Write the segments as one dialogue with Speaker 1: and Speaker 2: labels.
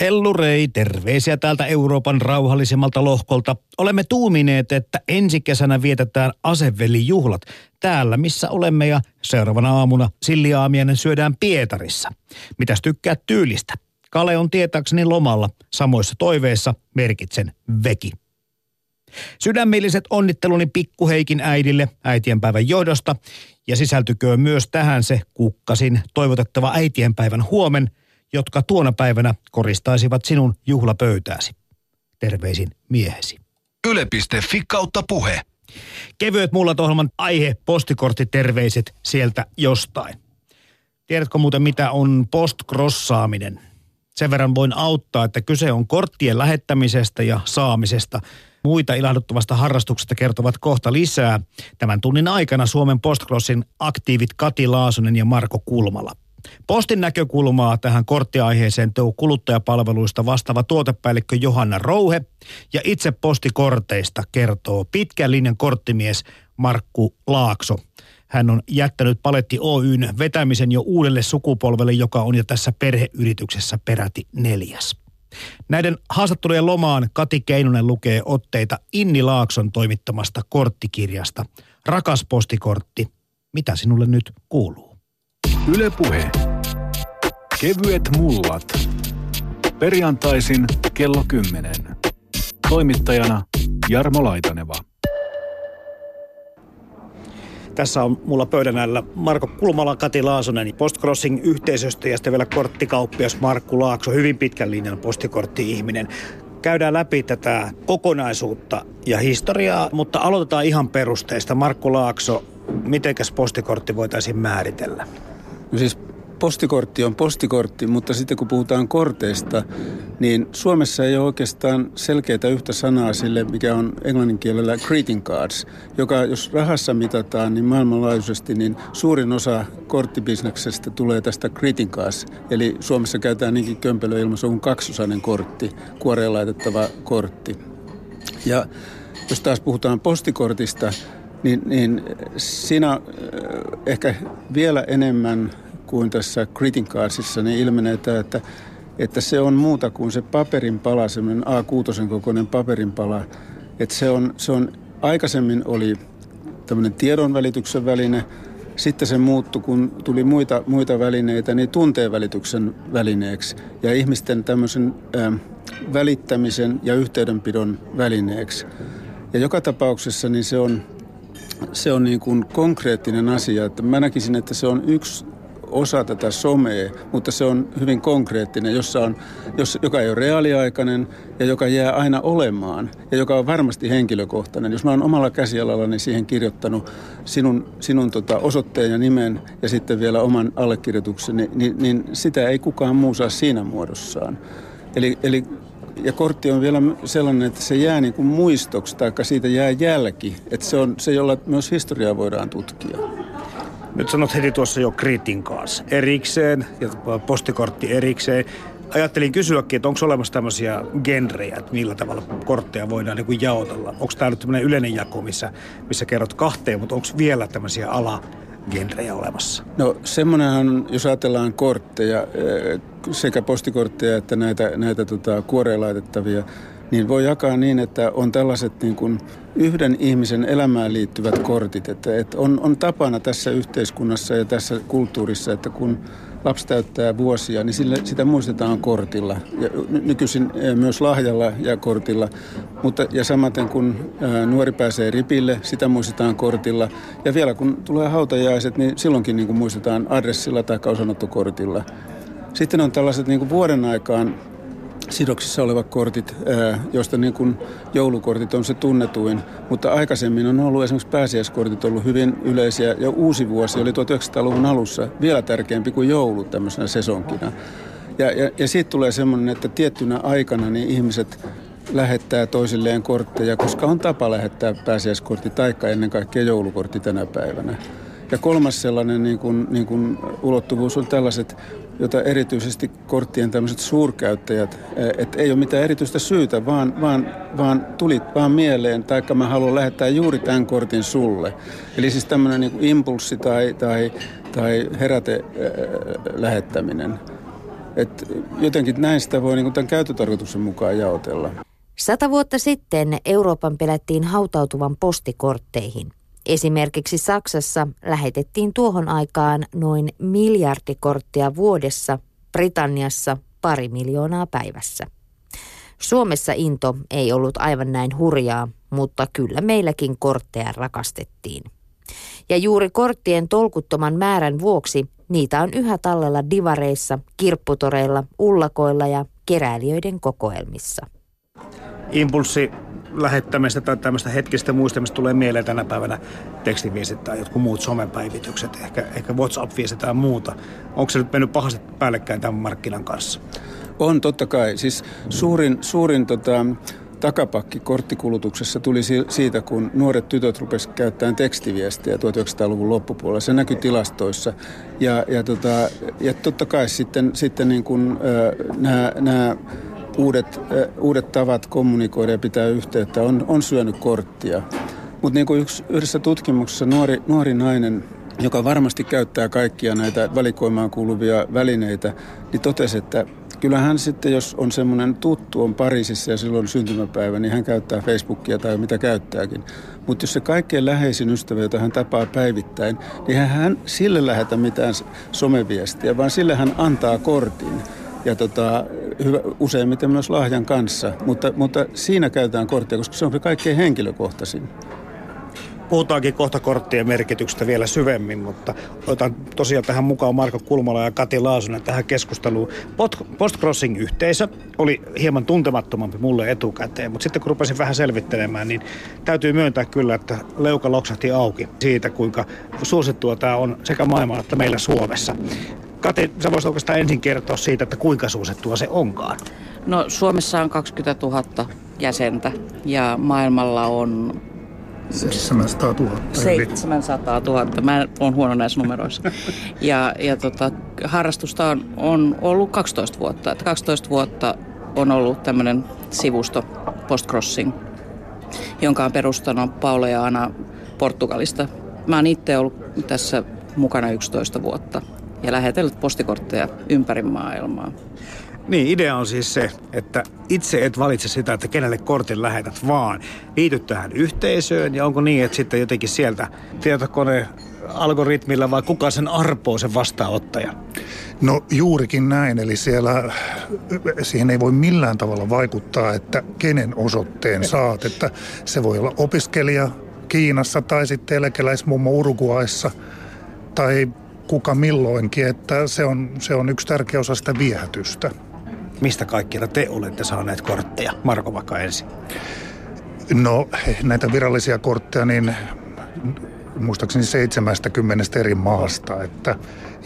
Speaker 1: Hellurei, terveisiä täältä Euroopan rauhallisemmalta lohkolta. Olemme tuumineet, että ensi kesänä vietetään asevelijuhlat täällä, missä olemme ja seuraavana aamuna silliaamiainen syödään Pietarissa. Mitäs tykkää tyylistä? Kale on tietääkseni lomalla, samoissa toiveissa merkitsen veki. Sydämelliset onnitteluni pikkuheikin äidille äitienpäivän johdosta ja sisältyköön myös tähän se kukkasin toivotettava äitienpäivän huomen – jotka tuona päivänä koristaisivat sinun juhlapöytääsi. Terveisin miehesi.
Speaker 2: Yle.fi kautta puhe.
Speaker 1: Kevyet mulla ohjelman aihe, postikorttiterveiset sieltä jostain. Tiedätkö muuten mitä on postkrossaaminen? Sen verran voin auttaa, että kyse on korttien lähettämisestä ja saamisesta. Muita ilahduttavasta harrastuksesta kertovat kohta lisää. Tämän tunnin aikana Suomen Postcrossin aktiivit Kati Laasonen ja Marko Kulmala. Postin näkökulmaa tähän korttiaiheeseen tuo kuluttajapalveluista vastaava tuotepäällikkö Johanna Rouhe ja itse postikorteista kertoo pitkän linjan korttimies Markku Laakso. Hän on jättänyt Paletti Oyn vetämisen jo uudelle sukupolvelle, joka on jo tässä perheyrityksessä peräti neljäs. Näiden haastattelujen lomaan Kati Keinonen lukee otteita Inni Laakson toimittamasta korttikirjasta. Rakas postikortti, mitä sinulle nyt kuuluu?
Speaker 2: Ylepuhe. Kevyet mullat. Perjantaisin kello 10. Toimittajana Jarmo Laitaneva.
Speaker 1: Tässä on mulla pöydän äärellä Marko Kulmala, Kati Laasonen Postcrossing yhteisöstä ja sitten vielä korttikauppias Markku Laakso, hyvin pitkän linjan postikortti-ihminen. Käydään läpi tätä kokonaisuutta ja historiaa, mutta aloitetaan ihan perusteista. Markku Laakso, mitenkäs postikortti voitaisiin määritellä?
Speaker 3: Siis postikortti on postikortti, mutta sitten kun puhutaan korteista, niin Suomessa ei ole oikeastaan selkeää yhtä sanaa sille, mikä on englannin kielellä greeting cards, joka jos rahassa mitataan, niin maailmanlaajuisesti niin suurin osa korttibisneksestä tulee tästä greeting cards. Eli Suomessa käytetään niinkin kömpelö ilmaisu kuin kaksosainen kortti, kuoreen laitettava kortti. Ja jos taas puhutaan postikortista, niin, niin siinä äh, ehkä vielä enemmän kuin tässä greeting cardsissa niin ilmenee tämä, että, että se on muuta kuin se paperin pala, semmoinen A6 kokoinen paperin pala. Että se on, se on, aikaisemmin oli tämmöinen tiedonvälityksen väline, sitten se muuttui, kun tuli muita, muita välineitä, niin tunteen välityksen välineeksi ja ihmisten tämmöisen äh, välittämisen ja yhteydenpidon välineeksi. Ja joka tapauksessa niin se on, se on niin kuin konkreettinen asia. Että mä näkisin, että se on yksi osa tätä somea, mutta se on hyvin konkreettinen, jossa on, jos, joka ei ole reaaliaikainen ja joka jää aina olemaan ja joka on varmasti henkilökohtainen. Jos mä oon omalla käsialallani siihen kirjoittanut sinun, sinun tota osoitteen ja nimen ja sitten vielä oman allekirjoitukseni, niin, niin sitä ei kukaan muu saa siinä muodossaan. Eli, eli ja kortti on vielä sellainen, että se jää niin kuin muistoksi, tai siitä jää jälki. Että se on se, jolla myös historiaa voidaan tutkia.
Speaker 1: Nyt sanot heti tuossa jo kritin kanssa erikseen ja postikortti erikseen. Ajattelin kysyäkin, että onko olemassa tämmöisiä genrejä, että millä tavalla kortteja voidaan niin jaotella. Onko tämä nyt tämmöinen yleinen jako, missä, missä kerrot kahteen, mutta onko vielä tämmöisiä ala genrejä olemassa?
Speaker 3: No semmoinenhan, jos ajatellaan kortteja, eh, sekä postikortteja että näitä, näitä tota, kuoreen laitettavia, niin voi jakaa niin, että on tällaiset niin kuin yhden ihmisen elämään liittyvät kortit. Että, että on, on tapana tässä yhteiskunnassa ja tässä kulttuurissa, että kun lapsi täyttää vuosia, niin sille, sitä muistetaan kortilla. Ja nykyisin myös lahjalla ja kortilla. Mutta, ja samaten kun nuori pääsee ripille, sitä muistetaan kortilla. Ja vielä kun tulee hautajaiset, niin silloinkin niin kuin muistetaan adressilla tai osanottokortilla. Sitten on tällaiset niin kuin vuoden aikaan sidoksissa olevat kortit, joista niin kuin joulukortit on se tunnetuin, mutta aikaisemmin on ollut esimerkiksi pääsiäiskortit ollut hyvin yleisiä ja uusi vuosi oli 1900-luvun alussa vielä tärkeämpi kuin joulu tämmöisenä sesonkina. Ja, ja, ja siitä tulee semmoinen, että tiettynä aikana niin ihmiset lähettää toisilleen kortteja, koska on tapa lähettää pääsiäiskortti taikka ennen kaikkea joulukortti tänä päivänä. Ja kolmas sellainen niin kuin, niin kuin ulottuvuus on tällaiset, jota erityisesti korttien tämmöiset suurkäyttäjät, eh, että ei ole mitään erityistä syytä, vaan, vaan, vaan tulit vaan mieleen, taikka mä haluan lähettää juuri tämän kortin sulle. Eli siis tämmöinen niin impulssi tai, tai, tai heräte äh, lähettäminen. Et jotenkin näistä voi niin tämän käyttötarkoituksen mukaan jaotella.
Speaker 4: Sata vuotta sitten Euroopan pelättiin hautautuvan postikortteihin. Esimerkiksi Saksassa lähetettiin tuohon aikaan noin miljardikorttia vuodessa, Britanniassa pari miljoonaa päivässä. Suomessa into ei ollut aivan näin hurjaa, mutta kyllä meilläkin kortteja rakastettiin. Ja juuri korttien tolkuttoman määrän vuoksi niitä on yhä tallella divareissa, kirpputoreilla, ullakoilla ja keräilijöiden kokoelmissa.
Speaker 1: Impulssi lähettämistä tai tämmöistä hetkistä muistamista tulee mieleen tänä päivänä tekstiviestit tai jotkut muut somepäivitykset, ehkä, ehkä WhatsApp-viestit tai muuta. Onko se nyt mennyt pahasti päällekkäin tämän markkinan kanssa?
Speaker 3: On totta kai. Siis suurin, suurin tota, takapakki korttikulutuksessa tuli siitä, kun nuoret tytöt rupesivat käyttämään tekstiviestiä 1900-luvun loppupuolella. Se näkyi tilastoissa. Ja, ja, tota, ja totta kai sitten, sitten niin kuin, äh, nämä uudet, äh, uudet tavat kommunikoida ja pitää yhteyttä on, on syönyt korttia. Mutta niin kuin yhdessä tutkimuksessa nuori, nuori nainen joka varmasti käyttää kaikkia näitä valikoimaan kuuluvia välineitä, niin totesi, että kyllähän sitten, jos on semmoinen tuttu, on Pariisissa ja silloin syntymäpäivä, niin hän käyttää Facebookia tai mitä käyttääkin. Mutta jos se kaikkein läheisin ystävä, jota hän tapaa päivittäin, niin hän sille lähetä mitään someviestiä, vaan sille hän antaa kortin ja tota, hyvä, useimmiten myös lahjan kanssa. Mutta, mutta siinä käytetään korttia, koska se on se kaikkein henkilökohtaisin.
Speaker 1: Puhutaankin kohta korttien merkityksestä vielä syvemmin, mutta otan tosiaan tähän mukaan Marko Kulmala ja Kati Laasunen tähän keskusteluun. Postcrossing-yhteisö oli hieman tuntemattomampi mulle etukäteen, mutta sitten kun rupesin vähän selvittelemään, niin täytyy myöntää kyllä, että leuka loksahti auki siitä, kuinka suosittua tämä on sekä maailmalla että meillä Suomessa. Kati, sä voisit oikeastaan ensin kertoa siitä, että kuinka suosittua se onkaan.
Speaker 5: No Suomessa on 20 000 jäsentä ja maailmalla on
Speaker 6: 700 000.
Speaker 5: 700 000. Mä oon huono näissä numeroissa. Ja, ja tota, harrastusta on, on ollut 12 vuotta. Että 12 vuotta on ollut tämmöinen sivusto Postcrossing, jonka on perustanut Paula ja Ana Portugalista. Mä oon itse ollut tässä mukana 11 vuotta ja lähetellyt postikortteja ympäri maailmaa.
Speaker 1: Niin, idea on siis se, että itse et valitse sitä, että kenelle kortin lähetät, vaan liityt tähän yhteisöön ja onko niin, että sitten jotenkin sieltä tietokone algoritmilla vai kuka sen arpoo sen vastaanottaja?
Speaker 6: No juurikin näin, eli siellä siihen ei voi millään tavalla vaikuttaa, että kenen osoitteen saat, että se voi olla opiskelija Kiinassa tai sitten eläkeläismummo Uruguayssa tai kuka milloinkin, että se on, se on yksi tärkeä osa sitä viehätystä.
Speaker 1: Mistä kaikkialta te olette saaneet kortteja? Marko vaikka ensin.
Speaker 6: No näitä virallisia kortteja, niin muistaakseni 70 eri maasta että,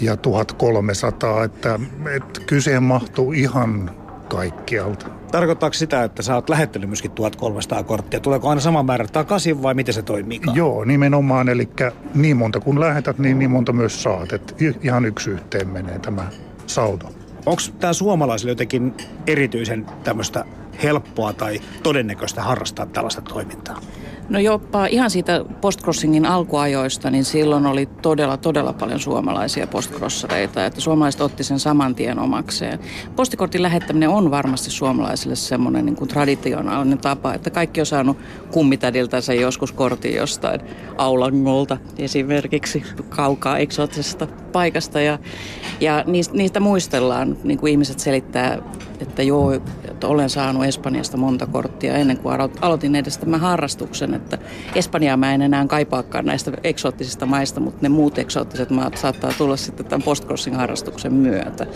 Speaker 6: ja 1300, että, että kyseen mahtuu ihan kaikkialta.
Speaker 1: Tarkoittaako sitä, että sä oot lähettänyt myöskin 1300 korttia? Tuleeko aina sama määrä takaisin vai miten se toimii?
Speaker 6: Joo, nimenomaan. Eli niin monta kun lähetät, niin niin monta myös saat. Et ihan yksi yhteen menee tämä saldo.
Speaker 1: Onko tämä suomalaisille jotenkin erityisen tämmöistä helppoa tai todennäköistä harrastaa tällaista toimintaa?
Speaker 5: No jopa ihan siitä postcrossingin alkuajoista, niin silloin oli todella, todella paljon suomalaisia postcrossareita, että suomalaiset otti sen saman tien omakseen. Postikortin lähettäminen on varmasti suomalaisille semmoinen niin kuin traditionaalinen tapa, että kaikki on saanut kummitädiltänsä joskus kortin jostain aulangolta esimerkiksi kaukaa eksoottisesta paikasta ja, ja niistä, niistä muistellaan, niin kuin ihmiset selittää, että joo, että olen saanut Espanjasta monta korttia ennen kuin aloitin edes tämän harrastuksen, että Espanjaa mä en enää kaipaakaan näistä eksoottisista maista, mutta ne muut eksoottiset maat saattaa tulla sitten tämän postcrossing harrastuksen myötä.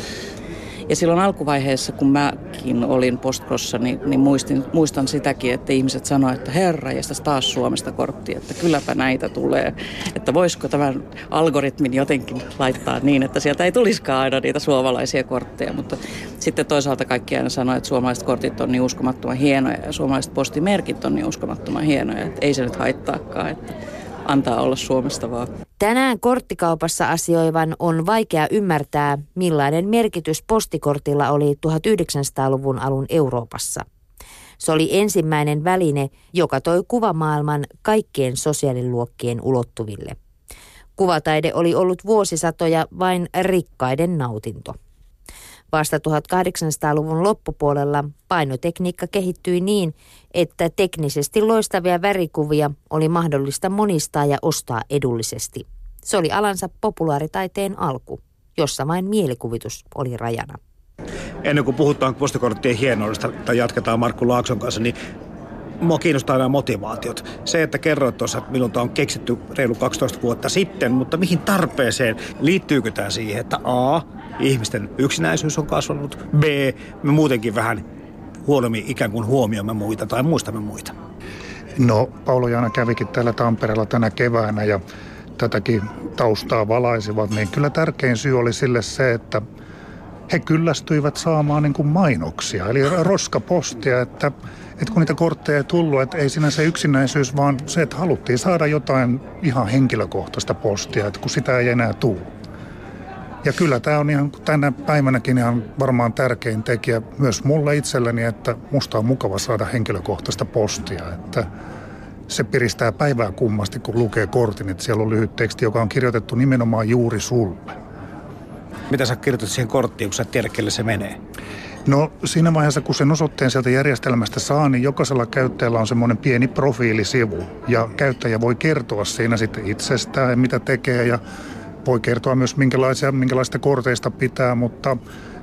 Speaker 5: Ja silloin alkuvaiheessa, kun mäkin olin postcrossa, niin, niin muistin, muistan sitäkin, että ihmiset sanoivat, että herra, ja taas Suomesta kortti, että kylläpä näitä tulee. Että voisiko tämän algoritmin jotenkin laittaa niin, että sieltä ei tulisikaan aina niitä suomalaisia kortteja. Mutta sitten toisaalta kaikki aina sanoivat, että suomalaiset kortit on niin uskomattoman hienoja ja suomalaiset postimerkit on niin uskomattoman hienoja, että ei se nyt haittaakaan, että antaa olla Suomesta vaan.
Speaker 4: Tänään korttikaupassa asioivan on vaikea ymmärtää, millainen merkitys postikortilla oli 1900-luvun alun Euroopassa. Se oli ensimmäinen väline, joka toi kuvamaailman kaikkien sosiaaliluokkien ulottuville. Kuvataide oli ollut vuosisatoja vain rikkaiden nautinto. Vasta 1800-luvun loppupuolella painotekniikka kehittyi niin, että teknisesti loistavia värikuvia oli mahdollista monistaa ja ostaa edullisesti. Se oli alansa populaaritaiteen alku, jossa vain mielikuvitus oli rajana.
Speaker 1: Ennen kuin puhutaan postikorttien hienoudesta tai jatketaan Markku Laakson kanssa, niin mua kiinnostaa nämä motivaatiot. Se, että kerroit tuossa, että tämä on keksitty reilu 12 vuotta sitten, mutta mihin tarpeeseen? Liittyykö tämä siihen, että A, ihmisten yksinäisyys on kasvanut, B, me muutenkin vähän huonommin ikään kuin huomioimme muita tai muistamme muita?
Speaker 6: No, Paulo Jaana kävikin täällä Tampereella tänä keväänä ja tätäkin taustaa valaisivat, niin kyllä tärkein syy oli sille se, että he kyllästyivät saamaan niin kuin mainoksia, eli roskapostia, että, että kun niitä kortteja ei tullut, että ei siinä se yksinäisyys, vaan se, että haluttiin saada jotain ihan henkilökohtaista postia, että kun sitä ei enää tule. Ja kyllä tämä on ihan tänä päivänäkin ihan varmaan tärkein tekijä myös mulle itselleni, että musta on mukava saada henkilökohtaista postia. Että se piristää päivää kummasti, kun lukee kortin, että siellä on lyhyt teksti, joka on kirjoitettu nimenomaan juuri sulle.
Speaker 1: Mitä sä kirjoitat siihen korttiin, kun sä tiedä, kelle se menee?
Speaker 6: No siinä vaiheessa, kun sen osoitteen sieltä järjestelmästä saa, niin jokaisella käyttäjällä on semmoinen pieni profiilisivu. Ja käyttäjä voi kertoa siinä sitten itsestään, mitä tekee ja voi kertoa myös minkälaisia, minkälaista korteista pitää, mutta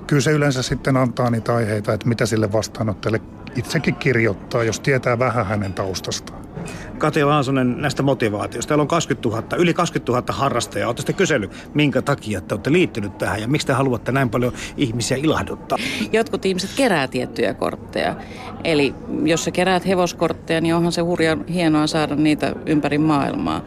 Speaker 6: kyllä se yleensä sitten antaa niitä aiheita, että mitä sille vastaanottajalle itsekin kirjoittaa, jos tietää vähän hänen taustastaan.
Speaker 1: Kati Laasonen näistä motivaatioista. Teillä on 20 000, yli 20 000 harrastajaa. Olette kysellyt, minkä takia te olette liittynyt tähän ja miksi te haluatte näin paljon ihmisiä ilahduttaa?
Speaker 5: Jotkut ihmiset kerää tiettyjä kortteja. Eli jos sä keräät hevoskortteja, niin onhan se hurjan hienoa saada niitä ympäri maailmaa.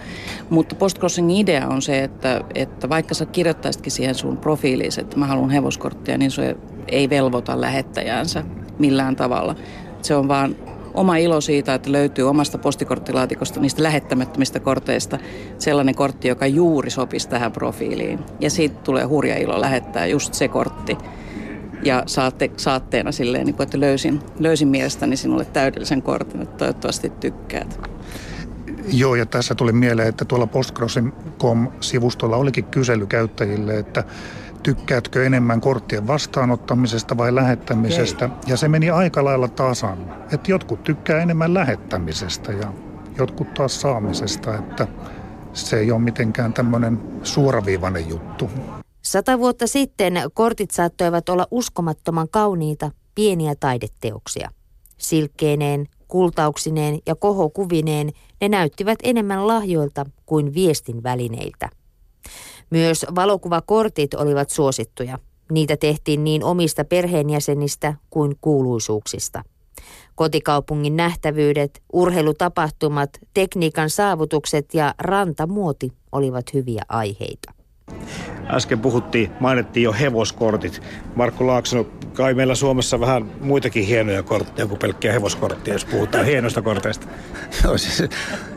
Speaker 5: Mutta postcrossing idea on se, että, että vaikka sä kirjoittaisitkin siihen sun profiiliin, että mä haluan hevoskortteja, niin se ei velvoita lähettäjäänsä millään tavalla. Se on vaan oma ilo siitä, että löytyy omasta postikorttilaatikosta niistä lähettämättömistä korteista sellainen kortti, joka juuri sopisi tähän profiiliin. Ja siitä tulee hurja ilo lähettää just se kortti. Ja saatte saatteena silleen, niin että löysin, löysin mielestäni sinulle täydellisen kortin, että toivottavasti tykkäät.
Speaker 6: Joo, ja tässä tuli mieleen, että tuolla postcrossing.com-sivustolla olikin kysely käyttäjille, että tykkäätkö enemmän korttien vastaanottamisesta vai lähettämisestä. Okay. Ja se meni aika lailla tasan. Että jotkut tykkää enemmän lähettämisestä ja jotkut taas saamisesta, että se ei ole mitenkään tämmöinen suoraviivainen juttu.
Speaker 4: Sata vuotta sitten kortit saattoivat olla uskomattoman kauniita, pieniä taideteoksia. Silkkeineen, kultauksineen ja kohokuvineen ne näyttivät enemmän lahjoilta kuin viestin välineiltä. Myös valokuvakortit olivat suosittuja. Niitä tehtiin niin omista perheenjäsenistä kuin kuuluisuuksista. Kotikaupungin nähtävyydet, urheilutapahtumat, tekniikan saavutukset ja rantamuoti olivat hyviä aiheita.
Speaker 1: Äsken puhuttiin, mainittiin jo hevoskortit. Markku Laaksonen, kai meillä Suomessa vähän muitakin hienoja kortteja kuin pelkkiä hevoskortteja, jos puhutaan hienoista korteista.
Speaker 3: Joo, se,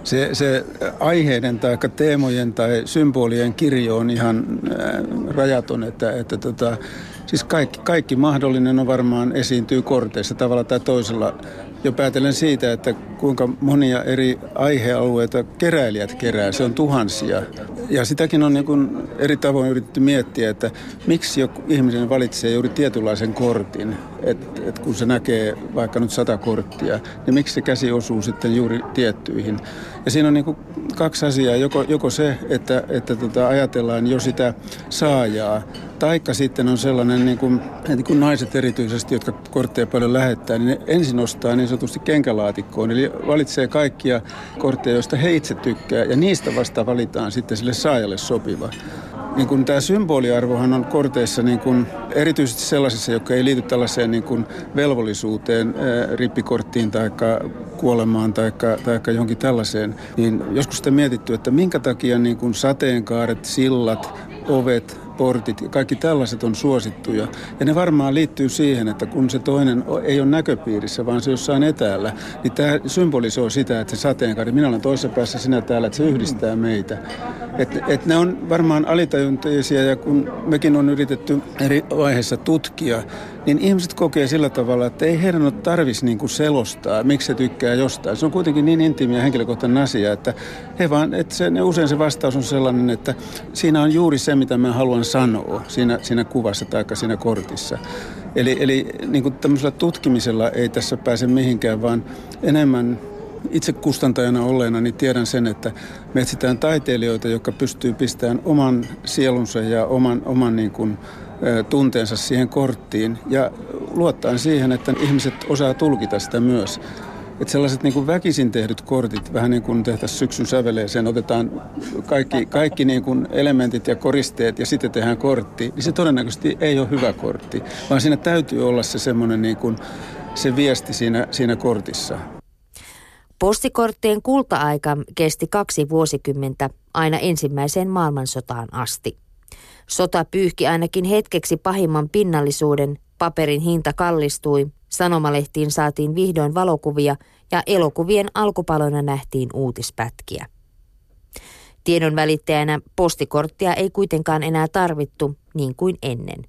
Speaker 3: se, se aiheiden tai teemojen tai symbolien kirjo on ihan äh, rajaton, että, että tota, siis kaikki, kaikki mahdollinen on varmaan esiintyy korteissa tavalla tai toisella jo päätellen siitä, että kuinka monia eri aihealueita keräilijät kerää. Se on tuhansia. Ja sitäkin on niin kuin eri tavoin yritetty miettiä, että miksi joku ihminen valitsee juuri tietynlaisen kortin. Että et kun se näkee vaikka nyt sata korttia, niin miksi se käsi osuu sitten juuri tiettyihin. Ja siinä on niin kuin kaksi asiaa. Joko, joko se, että, että tota ajatellaan jo sitä saajaa, Taikka sitten on sellainen, niin kuin, että kun naiset erityisesti, jotka kortteja paljon lähettää, niin ne ensin ostaa niin sanotusti kenkälaatikkoon. Eli valitsee kaikkia kortteja, joista he itse tykkää, ja niistä vasta valitaan sitten sille saajalle sopiva. Niin kun tämä symboliarvohan on korteissa niin kun, erityisesti sellaisissa, jotka ei liity tällaiseen niin kun velvollisuuteen, rippikorttiin tai kuolemaan tai johonkin tällaiseen, niin joskus sitä mietitty, että minkä takia niin kun sateenkaaret, sillat, ovet, portit, kaikki tällaiset on suosittuja. Ja ne varmaan liittyy siihen, että kun se toinen ei ole näköpiirissä, vaan se jossain etäällä, niin tämä symbolisoi sitä, että se sateenkaari, minä olen toisessa päässä, sinä täällä, että se yhdistää meitä. Et, et ne on varmaan alitajuntaisia ja kun mekin on yritetty eri vaiheissa tutkia, niin ihmiset kokee sillä tavalla, että ei heidän ole tarvitsisi niin kuin selostaa, miksi se tykkää jostain. Se on kuitenkin niin intiimi ja henkilökohtainen asia, että he vaan, että se, usein se vastaus on sellainen, että siinä on juuri se, mitä mä haluan sanoa siinä, siinä kuvassa tai siinä kortissa. Eli, eli niin kuin tämmöisellä tutkimisella ei tässä pääse mihinkään, vaan enemmän itse kustantajana olleena niin tiedän sen, että me etsitään taiteilijoita, jotka pystyy pistämään oman sielunsa ja oman, oman niin kuin, tunteensa siihen korttiin ja luottaen siihen, että ihmiset osaa tulkita sitä myös. Että sellaiset niin kuin väkisin tehdyt kortit, vähän niin kuin tehtäisiin syksyn säveleeseen, otetaan kaikki, kaikki niin kuin elementit ja koristeet ja sitten tehdään kortti, niin se todennäköisesti ei ole hyvä kortti, vaan siinä täytyy olla se semmoinen niin kuin, se viesti siinä, siinä kortissa.
Speaker 4: Postikorttien kulta-aika kesti kaksi vuosikymmentä aina ensimmäiseen maailmansotaan asti. Sota pyyhki ainakin hetkeksi pahimman pinnallisuuden, paperin hinta kallistui, sanomalehtiin saatiin vihdoin valokuvia ja elokuvien alkupalona nähtiin uutispätkiä. Tiedon välittäjänä postikorttia ei kuitenkaan enää tarvittu niin kuin ennen.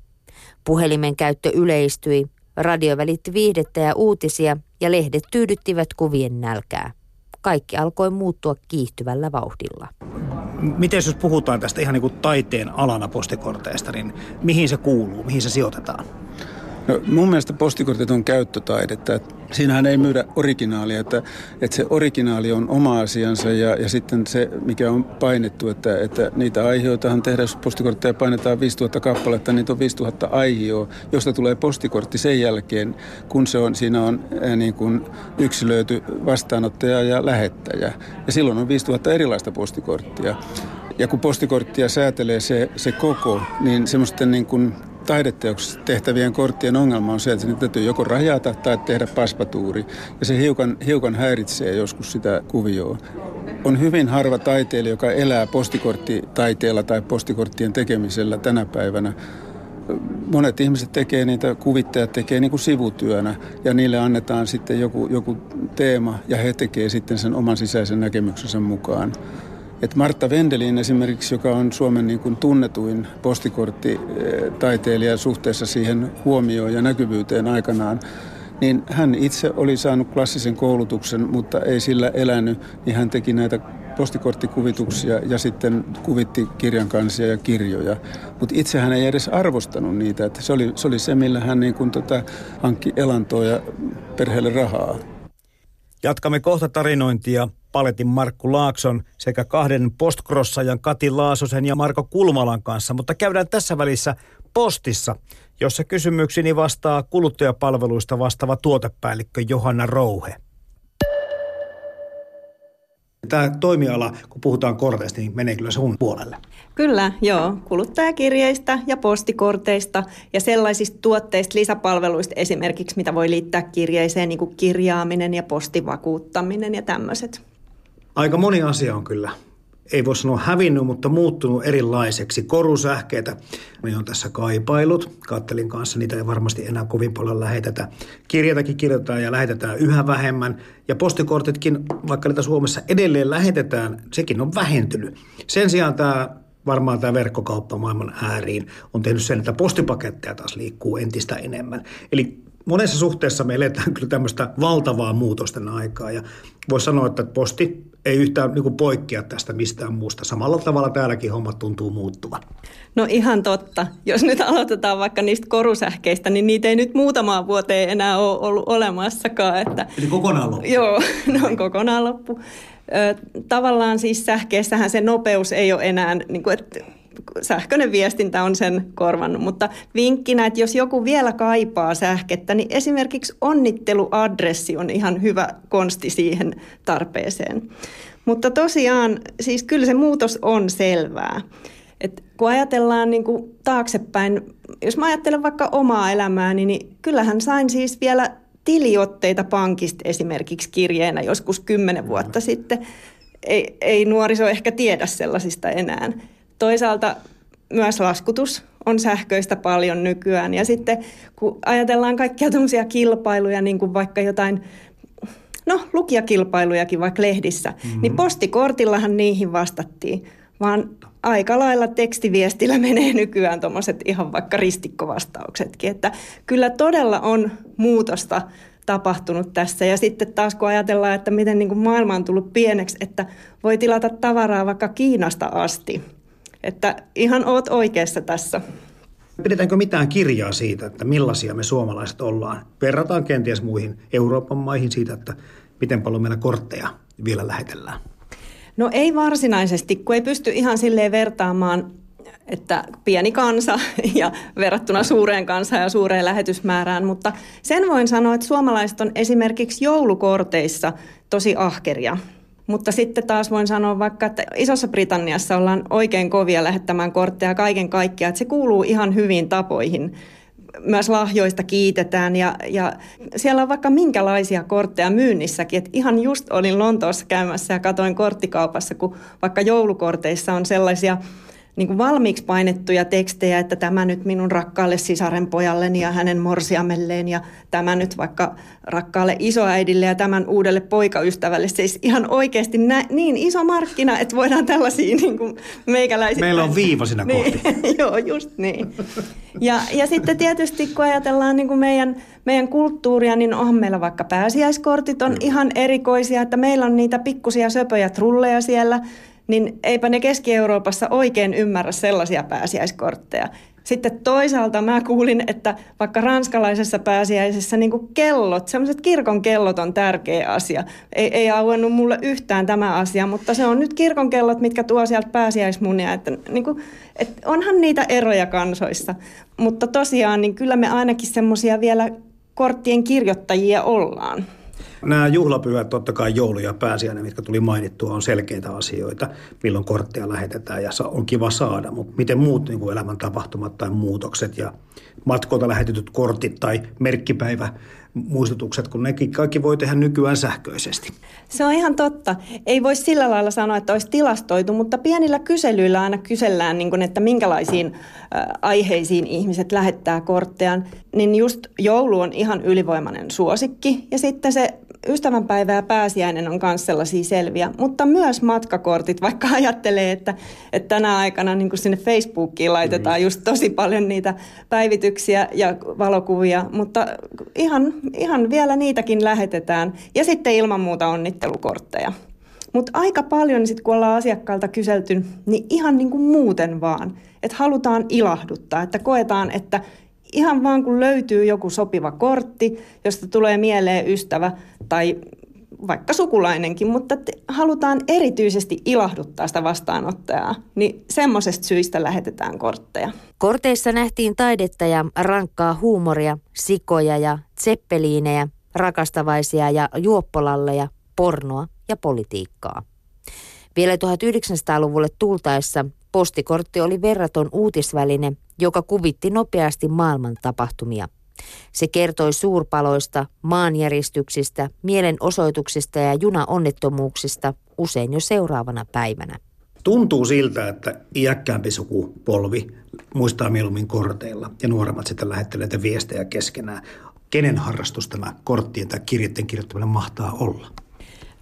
Speaker 4: Puhelimen käyttö yleistyi, radio välitti viihdettä ja uutisia ja lehdet tyydyttivät kuvien nälkää. Kaikki alkoi muuttua kiihtyvällä vauhdilla.
Speaker 1: Miten jos puhutaan tästä ihan niin kuin taiteen alana postikorteista, niin mihin se kuuluu, mihin se sijoitetaan?
Speaker 3: No, mun mielestä postikortit on käyttötaidetta. Siinähän ei myydä originaalia, että, että se originaali on oma asiansa ja, ja sitten se, mikä on painettu, että, että niitä aiheutahan tehdään, jos postikortteja painetaan 5000 kappaletta, niin on 5000 aihioa, josta tulee postikortti sen jälkeen, kun se on, siinä on ää, niin kuin yksilöity vastaanottaja ja lähettäjä. Ja silloin on 5000 erilaista postikorttia. Ja kun postikorttia säätelee se, se koko, niin semmoisten niin kuin taideteoksessa tehtävien korttien ongelma on se, että niitä täytyy joko rajata tai tehdä paspatuuri. Ja se hiukan, hiukan häiritsee joskus sitä kuvioa. On hyvin harva taiteilija, joka elää postikorttitaiteella tai postikorttien tekemisellä tänä päivänä. Monet ihmiset tekee niitä, kuvittajat tekee niin kuin sivutyönä ja niille annetaan sitten joku, joku teema ja he tekee sitten sen oman sisäisen näkemyksensä mukaan. Et Martta Vendelin esimerkiksi, joka on Suomen niin kuin tunnetuin postikorttitaiteilija suhteessa siihen huomioon ja näkyvyyteen aikanaan, niin hän itse oli saanut klassisen koulutuksen, mutta ei sillä elänyt, niin hän teki näitä postikorttikuvituksia ja sitten kuvitti kirjan kansia ja kirjoja. Mutta itse hän ei edes arvostanut niitä. Että se, oli, se oli se, millä hän niin kuin tota, hankki elantoa ja perheelle rahaa.
Speaker 1: Jatkamme kohta tarinointia Paletin Markku Laakson sekä kahden postcrossajan Kati Laasosen ja Marko Kulmalan kanssa, mutta käydään tässä välissä postissa, jossa kysymyksini vastaa kuluttajapalveluista vastaava tuotepäällikkö Johanna Rouhe. Tämä toimiala, kun puhutaan korteista, niin menee kyllä sun puolelle.
Speaker 7: Kyllä, joo. Kuluttajakirjeistä ja postikorteista ja sellaisista tuotteista, lisäpalveluista esimerkiksi, mitä voi liittää kirjeeseen, niin kuin kirjaaminen ja postivakuuttaminen ja tämmöiset.
Speaker 1: Aika moni asia on kyllä ei voi sanoa hävinnyt, mutta muuttunut erilaiseksi. Korusähkeitä me on tässä kaipailut. Kattelin kanssa, niitä ei varmasti enää kovin paljon lähetetä. Kirjatakin kirjoitetaan ja lähetetään yhä vähemmän. Ja postikortitkin, vaikka niitä Suomessa edelleen lähetetään, sekin on vähentynyt. Sen sijaan tämä varmaan tämä verkkokauppa maailman ääriin on tehnyt sen, että postipaketteja taas liikkuu entistä enemmän. Eli monessa suhteessa me eletään kyllä tämmöistä valtavaa muutosten aikaa ja voisi sanoa, että posti ei yhtään niin kuin poikkea tästä mistään muusta. Samalla tavalla täälläkin hommat tuntuu muuttuvan.
Speaker 7: No ihan totta. Jos nyt aloitetaan vaikka niistä korusähkeistä, niin niitä ei nyt muutamaan vuoteen enää ole ollut olemassakaan. Että...
Speaker 1: Eli kokonaan loppu?
Speaker 7: Joo, ne on kokonaan loppu. Tavallaan siis sähkeessähän se nopeus ei ole enää, niin kuin, että sähköinen viestintä on sen korvannut. Mutta vinkkinä, että jos joku vielä kaipaa sähkettä, niin esimerkiksi onnitteluadressi on ihan hyvä konsti siihen tarpeeseen. Mutta tosiaan, siis kyllä se muutos on selvää. Et kun ajatellaan niin kuin taaksepäin, jos mä ajattelen vaikka omaa elämääni, niin kyllähän sain siis vielä tiliotteita pankista esimerkiksi kirjeenä joskus kymmenen vuotta sitten. Ei, ei nuoriso ehkä tiedä sellaisista enää. Toisaalta myös laskutus on sähköistä paljon nykyään. Ja sitten kun ajatellaan kaikkia tämmöisiä kilpailuja, niin kuin vaikka jotain no lukijakilpailujakin vaikka lehdissä, mm-hmm. niin postikortillahan niihin vastattiin. Vaan aika lailla tekstiviestillä menee nykyään tuommoiset ihan vaikka ristikkovastauksetkin. Että kyllä todella on muutosta tapahtunut tässä. Ja sitten taas kun ajatellaan, että miten niin kuin maailma on tullut pieneksi, että voi tilata tavaraa vaikka Kiinasta asti. Että ihan oot oikeassa tässä.
Speaker 1: Pidetäänkö mitään kirjaa siitä, että millaisia me suomalaiset ollaan? Verrataan kenties muihin Euroopan maihin siitä, että miten paljon meillä kortteja vielä lähetellään.
Speaker 7: No ei varsinaisesti, kun ei pysty ihan silleen vertaamaan, että pieni kansa ja verrattuna suureen kansaan ja suureen lähetysmäärään, mutta sen voin sanoa, että suomalaiset on esimerkiksi joulukorteissa tosi ahkeria. Mutta sitten taas voin sanoa vaikka, että Isossa Britanniassa ollaan oikein kovia lähettämään kortteja kaiken kaikkiaan, että se kuuluu ihan hyviin tapoihin myös lahjoista kiitetään ja, ja siellä on vaikka minkälaisia kortteja myynnissäkin. Et ihan just olin Lontoossa käymässä ja katoin korttikaupassa, kun vaikka joulukorteissa on sellaisia niin kuin valmiiksi painettuja tekstejä, että tämä nyt minun rakkaalle sisaren pojalleni ja hänen morsiamelleen ja tämä nyt vaikka rakkaalle isoäidille ja tämän uudelle poikaystävälle. Siis ihan oikeasti nä- niin iso markkina, että voidaan tällaisia niin kuin meikäläisiä...
Speaker 1: Meillä on viiva siinä
Speaker 7: niin, Joo, just niin. Ja, ja sitten tietysti kun ajatellaan niin kuin meidän, meidän kulttuuria, niin onhan meillä vaikka pääsiäiskortit on ihan erikoisia, että meillä on niitä pikkusia söpöjä trulleja siellä – niin eipä ne Keski-Euroopassa oikein ymmärrä sellaisia pääsiäiskortteja. Sitten toisaalta mä kuulin, että vaikka ranskalaisessa pääsiäisessä niin kellot, semmoiset kirkon kellot on tärkeä asia. Ei, ei auennut mulle yhtään tämä asia, mutta se on nyt kirkon kellot, mitkä tuo sieltä pääsiäismunia. Että, niin kuin, että onhan niitä eroja kansoissa. Mutta tosiaan, niin kyllä me ainakin semmoisia vielä korttien kirjoittajia ollaan.
Speaker 1: Nämä juhlapyhät, totta kai joulu ja pääsiäinen, mitkä tuli mainittua, on selkeitä asioita, milloin kortteja lähetetään ja on kiva saada. Mutta miten muut niin kuin elämän tapahtumat tai muutokset ja matkoilta lähetetyt kortit tai merkkipäivä muistutukset, kun nekin kaikki voi tehdä nykyään sähköisesti.
Speaker 7: Se on ihan totta. Ei voi sillä lailla sanoa, että olisi tilastoitu, mutta pienillä kyselyillä aina kysellään, niin kuin, että minkälaisiin aiheisiin ihmiset lähettää korttejaan. Niin just joulu on ihan ylivoimainen suosikki ja sitten se ystävänpäivä ja pääsiäinen on myös sellaisia selviä, mutta myös matkakortit, vaikka ajattelee, että, että tänä aikana niin kuin sinne Facebookiin laitetaan mm. just tosi paljon niitä päivityksiä ja valokuvia, mutta ihan, ihan vielä niitäkin lähetetään. Ja sitten ilman muuta onnittelukortteja. Mutta aika paljon sitten kun ollaan asiakkailta kyselty, niin ihan niin kuin muuten vaan. Että halutaan ilahduttaa, että koetaan, että ihan vaan kun löytyy joku sopiva kortti, josta tulee mieleen ystävä tai vaikka sukulainenkin, mutta halutaan erityisesti ilahduttaa sitä vastaanottajaa, niin semmoisesta syistä lähetetään kortteja.
Speaker 4: Korteissa nähtiin taidetta ja rankkaa huumoria, sikoja ja tseppeliinejä, rakastavaisia ja juoppolalleja, pornoa ja politiikkaa. Vielä 1900-luvulle tultaessa postikortti oli verraton uutisväline, joka kuvitti nopeasti maailman tapahtumia. Se kertoi suurpaloista, maanjäristyksistä, mielenosoituksista ja junaonnettomuuksista usein jo seuraavana päivänä.
Speaker 1: Tuntuu siltä, että iäkkäämpi sukupolvi muistaa mieluummin korteilla ja nuoremmat sitten lähettelee viestejä keskenään. Kenen harrastus tämä korttien tai kirjeiden kirjoittaminen mahtaa olla?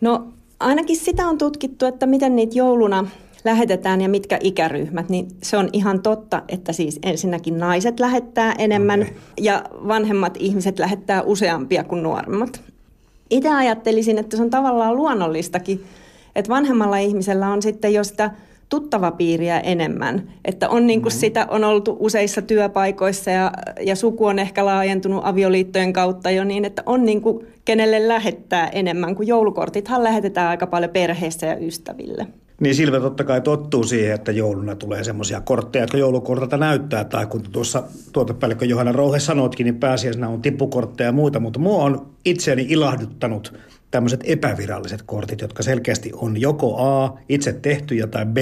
Speaker 7: No ainakin sitä on tutkittu, että miten niitä jouluna lähetetään ja mitkä ikäryhmät, niin se on ihan totta, että siis ensinnäkin naiset lähettää enemmän okay. ja vanhemmat ihmiset lähettää useampia kuin nuoremmat. Itse ajattelisin, että se on tavallaan luonnollistakin, että vanhemmalla ihmisellä on sitten jo sitä tuttavapiiriä enemmän. Että on niin kuin mm-hmm. sitä on oltu useissa työpaikoissa ja, ja suku on ehkä laajentunut avioliittojen kautta jo niin, että on niin kuin kenelle lähettää enemmän kuin joulukortithan lähetetään aika paljon perheessä ja ystäville.
Speaker 1: Niin Silve totta kai tottuu siihen, että jouluna tulee semmoisia kortteja, jotka joulukortilta näyttää. Tai kun tuossa tuotepäällikkö Johanna Rouhe sanoitkin, niin pääsiäisenä on tippukortteja ja muita. Mutta mua on itseäni ilahduttanut tämmöiset epäviralliset kortit, jotka selkeästi on joko A, itse tehtyjä tai B,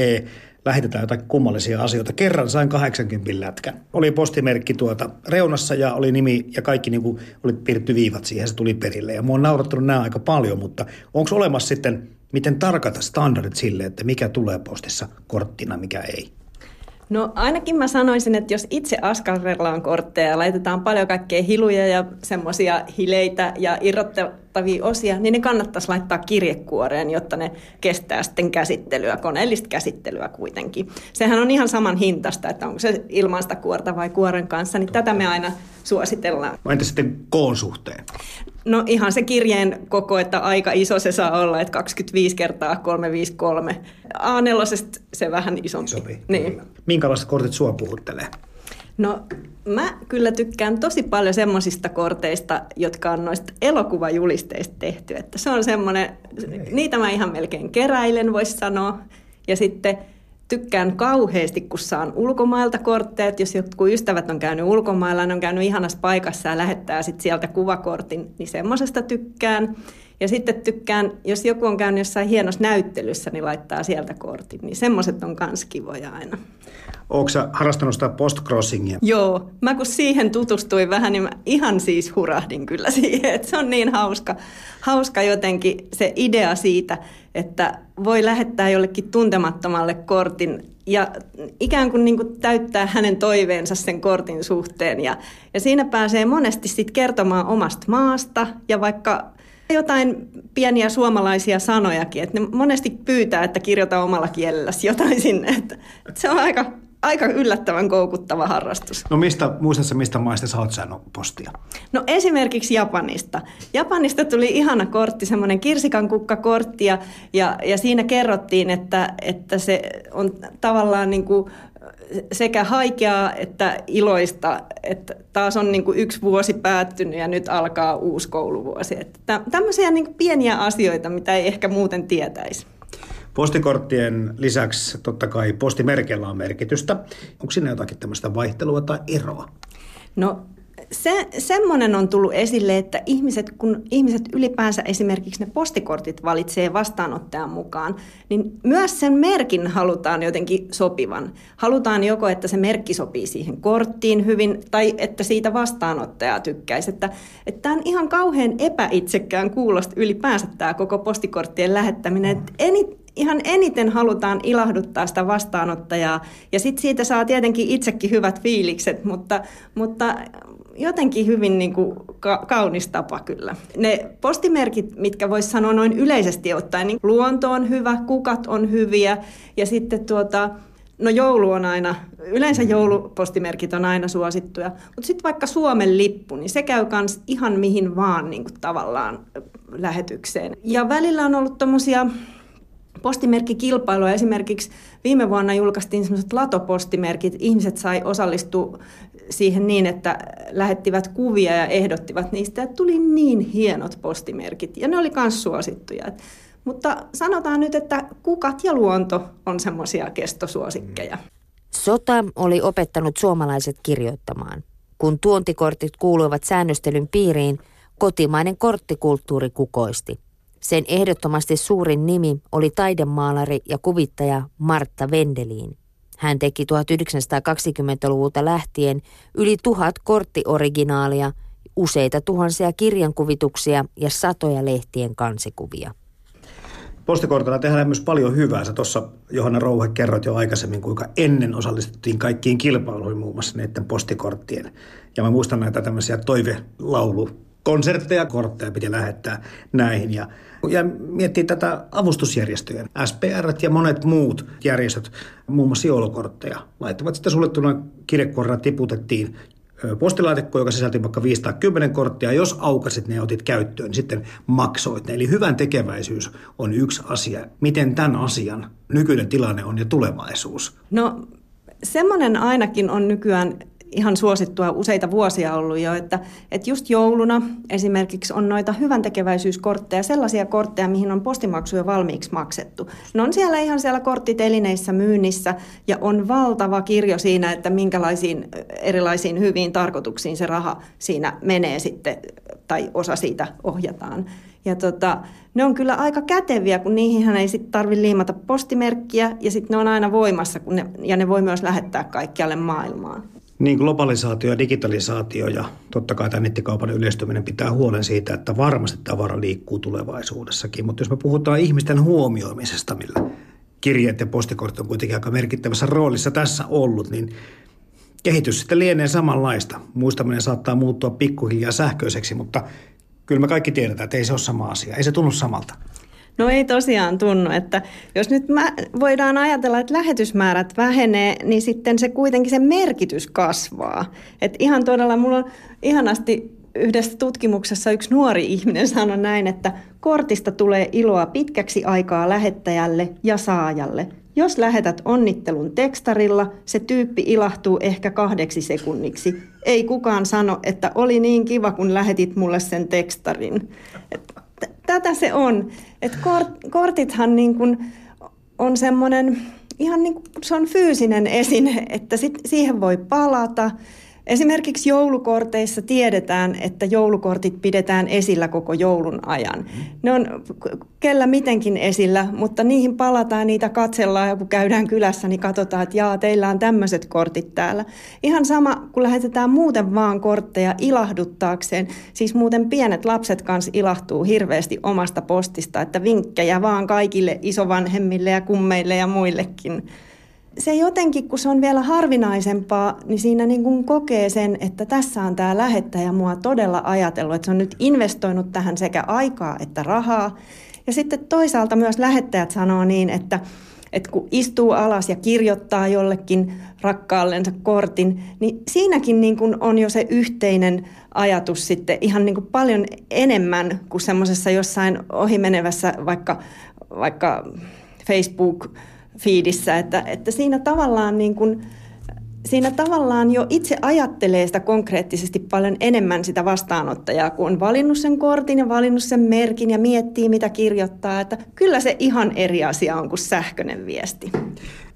Speaker 1: lähetetään jotain kummallisia asioita. Kerran sain 80 lätkän. Oli postimerkki tuota reunassa ja oli nimi ja kaikki niin oli piirretty viivat siihen, se tuli perille. Ja mua on naurattanut nämä aika paljon, mutta onko olemassa sitten miten tarkata standardit sille, että mikä tulee postissa korttina, mikä ei?
Speaker 7: No ainakin mä sanoisin, että jos itse askarrellaan kortteja ja laitetaan paljon kaikkea hiluja ja semmoisia hileitä ja irrotte, tarvittavia osia, niin ne kannattaisi laittaa kirjekuoreen, jotta ne kestää sitten käsittelyä, koneellista käsittelyä kuitenkin. Sehän on ihan saman hintasta, että onko se ilman sitä kuorta vai kuoren kanssa, niin tätä me aina suositellaan.
Speaker 1: Vai entä sitten koon suhteen?
Speaker 7: No ihan se kirjeen koko, että aika iso se saa olla, että 25 kertaa 353. A4 se vähän isompi.
Speaker 1: Sopii.
Speaker 7: Niin.
Speaker 1: Minkälaiset kortit sua puhuttelee?
Speaker 7: No mä kyllä tykkään tosi paljon semmoisista korteista, jotka on noista elokuvajulisteista tehty. Että se on semmoinen, niitä mä ihan melkein keräilen, voisi sanoa. Ja sitten tykkään kauheasti, kun saan ulkomailta kortteet. Jos jotkut ystävät on käynyt ulkomailla, ne on käynyt ihanassa paikassa ja lähettää sit sieltä kuvakortin, niin semmoisesta tykkään. Ja sitten tykkään, jos joku on käynyt jossain hienossa näyttelyssä, niin laittaa sieltä kortin. Niin semmoiset on kans kivoja aina.
Speaker 1: Sä harrastanut sitä postcrossingia?
Speaker 7: Joo, mä kun siihen tutustuin vähän, niin mä ihan siis hurahdin kyllä siihen, että se on niin hauska, hauska jotenkin se idea siitä, että voi lähettää jollekin tuntemattomalle kortin ja ikään kuin, niin kuin täyttää hänen toiveensa sen kortin suhteen. Ja, ja siinä pääsee monesti sitten kertomaan omasta maasta ja vaikka jotain pieniä suomalaisia sanojakin, että ne monesti pyytää, että kirjoita omalla kielelläsi jotain sinne. Että, että se on aika, aika yllättävän koukuttava harrastus.
Speaker 1: No mistä, muistatko mistä maista sä oot saanut postia?
Speaker 7: No esimerkiksi Japanista. Japanista tuli ihana kortti, semmoinen kirsikan kukkakortti ja, ja, ja siinä kerrottiin, että, että se on tavallaan niin kuin sekä haikeaa että iloista, että taas on niin kuin yksi vuosi päättynyt ja nyt alkaa uusi kouluvuosi. Että tämmöisiä niin kuin pieniä asioita, mitä ei ehkä muuten tietäisi.
Speaker 1: Postikorttien lisäksi totta kai postimerkeillä on merkitystä. Onko sinne jotakin tämmöistä vaihtelua tai eroa?
Speaker 7: No se, semmoinen on tullut esille, että ihmiset, kun ihmiset ylipäänsä esimerkiksi ne postikortit valitsee vastaanottajan mukaan, niin myös sen merkin halutaan jotenkin sopivan. Halutaan joko, että se merkki sopii siihen korttiin hyvin, tai että siitä vastaanottaja tykkäisi. Että, että tämä on ihan kauhean epäitsekään kuulosta ylipäänsä tämä koko postikorttien lähettäminen. Että ihan eniten halutaan ilahduttaa sitä vastaanottajaa. Ja sitten siitä saa tietenkin itsekin hyvät fiilikset, mutta, mutta jotenkin hyvin niin kuin ka- kaunis tapa kyllä. Ne postimerkit, mitkä voisi sanoa noin yleisesti ottaen, niin luonto on hyvä, kukat on hyviä ja sitten tuota, No joulu on aina, yleensä joulupostimerkit on aina suosittuja, mutta sitten vaikka Suomen lippu, niin se käy myös ihan mihin vaan niin kuin tavallaan lähetykseen. Ja välillä on ollut tommosia postimerkkikilpailua. Esimerkiksi viime vuonna julkaistiin sellaiset latopostimerkit. Ihmiset sai osallistua siihen niin, että lähettivät kuvia ja ehdottivat niistä. Ja tuli niin hienot postimerkit ja ne oli myös suosittuja. Mutta sanotaan nyt, että kukat ja luonto on semmoisia kestosuosikkeja.
Speaker 4: Sota oli opettanut suomalaiset kirjoittamaan. Kun tuontikortit kuuluivat säännöstelyn piiriin, kotimainen korttikulttuuri kukoisti. Sen ehdottomasti suurin nimi oli taidemaalari ja kuvittaja Martta Vendelin. Hän teki 1920-luvulta lähtien yli tuhat korttioriginaalia, useita tuhansia kirjankuvituksia ja satoja lehtien kansikuvia.
Speaker 1: Postikortilla tehdään myös paljon hyvää. Sä tuossa Johanna Rouhe kerroit jo aikaisemmin, kuinka ennen osallistuttiin kaikkiin kilpailuihin muun muassa näiden postikorttien. Ja mä muistan näitä tämmöisiä toivelaulu konsertteja, kortteja piti lähettää näihin. Ja, ja miettii tätä avustusjärjestöjen, SPR ja monet muut järjestöt, muun muassa joulukortteja, laittavat sitten suljettuna kirjekuorella tiputettiin postilaatikko, joka sisälti vaikka 510 korttia. Jos aukasit ne ja otit käyttöön, niin sitten maksoit ne. Eli hyvän tekeväisyys on yksi asia. Miten tämän asian nykyinen tilanne on ja tulevaisuus?
Speaker 7: No semmoinen ainakin on nykyään ihan suosittua useita vuosia ollut jo, että, että just jouluna esimerkiksi on noita hyvän tekeväisyyskortteja, sellaisia kortteja, mihin on postimaksuja valmiiksi maksettu. Ne on siellä ihan siellä korttitelineissä myynnissä ja on valtava kirjo siinä, että minkälaisiin erilaisiin hyviin tarkoituksiin se raha siinä menee sitten tai osa siitä ohjataan. Ja tota, ne on kyllä aika käteviä, kun niihin ei sitten tarvitse liimata postimerkkiä ja sitten ne on aina voimassa kun ne, ja ne voi myös lähettää kaikkialle maailmaan.
Speaker 1: Niin globalisaatio ja digitalisaatio ja totta kai tämä nettikaupan yleistyminen pitää huolen siitä, että varmasti tavara liikkuu tulevaisuudessakin. Mutta jos me puhutaan ihmisten huomioimisesta, millä kirjeet ja postikortit on kuitenkin aika merkittävässä roolissa tässä ollut, niin kehitys sitten lienee samanlaista. Muistaminen saattaa muuttua pikkuhiljaa sähköiseksi, mutta kyllä me kaikki tiedetään, että ei se ole sama asia. Ei se tunnu samalta.
Speaker 7: No ei tosiaan tunnu, että jos nyt mä, voidaan ajatella, että lähetysmäärät vähenee, niin sitten se kuitenkin se merkitys kasvaa. Että ihan todella, mulla on ihanasti yhdessä tutkimuksessa yksi nuori ihminen sanoi näin, että kortista tulee iloa pitkäksi aikaa lähettäjälle ja saajalle. Jos lähetät onnittelun tekstarilla, se tyyppi ilahtuu ehkä kahdeksi sekunniksi. Ei kukaan sano, että oli niin kiva, kun lähetit mulle sen tekstarin. Et tätä se on. Et kort, kortithan niin kun on semmoinen, ihan niin kuin se on fyysinen esine, että sit siihen voi palata – Esimerkiksi joulukorteissa tiedetään, että joulukortit pidetään esillä koko joulun ajan. Ne on kellä mitenkin esillä, mutta niihin palataan, niitä katsellaan ja kun käydään kylässä, niin katsotaan, että jaa, teillä on tämmöiset kortit täällä. Ihan sama, kun lähetetään muuten vaan kortteja ilahduttaakseen. Siis muuten pienet lapset kanssa ilahtuu hirveästi omasta postista, että vinkkejä vaan kaikille isovanhemmille ja kummeille ja muillekin se jotenkin, kun se on vielä harvinaisempaa, niin siinä niin kuin kokee sen, että tässä on tämä lähettäjä mua todella ajatellut, että se on nyt investoinut tähän sekä aikaa että rahaa. Ja sitten toisaalta myös lähettäjät sanoo niin, että, että kun istuu alas ja kirjoittaa jollekin rakkaallensa kortin, niin siinäkin niin kuin on jo se yhteinen ajatus sitten ihan niin kuin paljon enemmän kuin semmoisessa jossain ohimenevässä vaikka, vaikka Facebook- fiidissä, että, että siinä tavallaan niin kuin, siinä tavallaan jo itse ajattelee sitä konkreettisesti paljon enemmän sitä vastaanottajaa, kun on valinnut sen kortin ja valinnut sen merkin ja miettii, mitä kirjoittaa. Että kyllä se ihan eri asia on kuin sähköinen viesti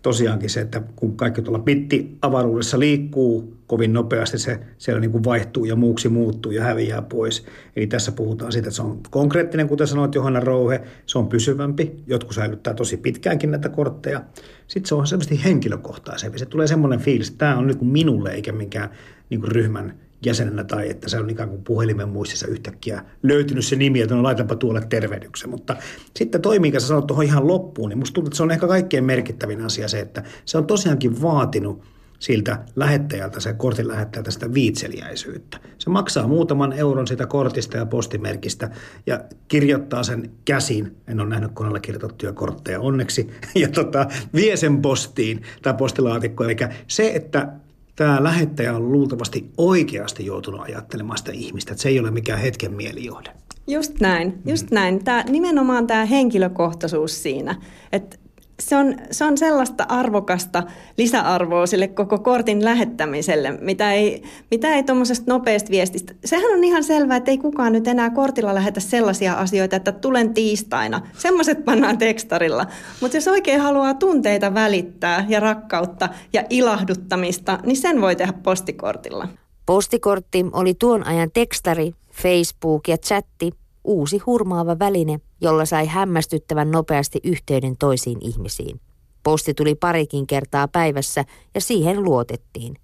Speaker 1: tosiaankin se, että kun kaikki tuolla bitti-avaruudessa liikkuu kovin nopeasti, se siellä niin kuin vaihtuu ja muuksi muuttuu ja häviää pois. Eli tässä puhutaan siitä, että se on konkreettinen, kuten sanoit Johanna Rouhe, se on pysyvämpi. Jotkut säilyttää tosi pitkäänkin näitä kortteja. Sitten se on selvästi henkilökohtaisempi. Se tulee semmoinen fiilis, että tämä on nyt minulle eikä minkään niin kuin ryhmän jäsenenä tai että se on ikään kuin puhelimen muistissa yhtäkkiä löytynyt se nimi, että no laitanpa tuolle tervehdyksen. Mutta sitten toi, minkä sä sanot tuohon ihan loppuun, niin musta tuntuu, että se on ehkä kaikkein merkittävin asia se, että se on tosiaankin vaatinut siltä lähettäjältä, se kortin lähettäjältä sitä viitseliäisyyttä. Se maksaa muutaman euron sitä kortista ja postimerkistä ja kirjoittaa sen käsin. En ole nähnyt koneella kirjoitettuja kortteja onneksi. Ja tota, vie sen postiin tai postilaatikkoon. Eli se, että tämä lähettäjä on luultavasti oikeasti joutunut ajattelemaan sitä ihmistä, että se ei ole mikään hetken mielijohde.
Speaker 7: Just näin, just näin. Tämä, nimenomaan tämä henkilökohtaisuus siinä, että se on, se on sellaista arvokasta lisäarvoa sille koko kortin lähettämiselle, mitä ei, mitä ei tuommoisesta nopeasta viestistä. Sehän on ihan selvää, että ei kukaan nyt enää kortilla lähetä sellaisia asioita, että tulen tiistaina. Semmoiset pannaan tekstarilla. Mutta jos oikein haluaa tunteita välittää ja rakkautta ja ilahduttamista, niin sen voi tehdä postikortilla.
Speaker 4: Postikortti oli tuon ajan tekstari, Facebook ja chatti uusi hurmaava väline, jolla sai hämmästyttävän nopeasti yhteyden toisiin ihmisiin. Posti tuli parikin kertaa päivässä ja siihen luotettiin.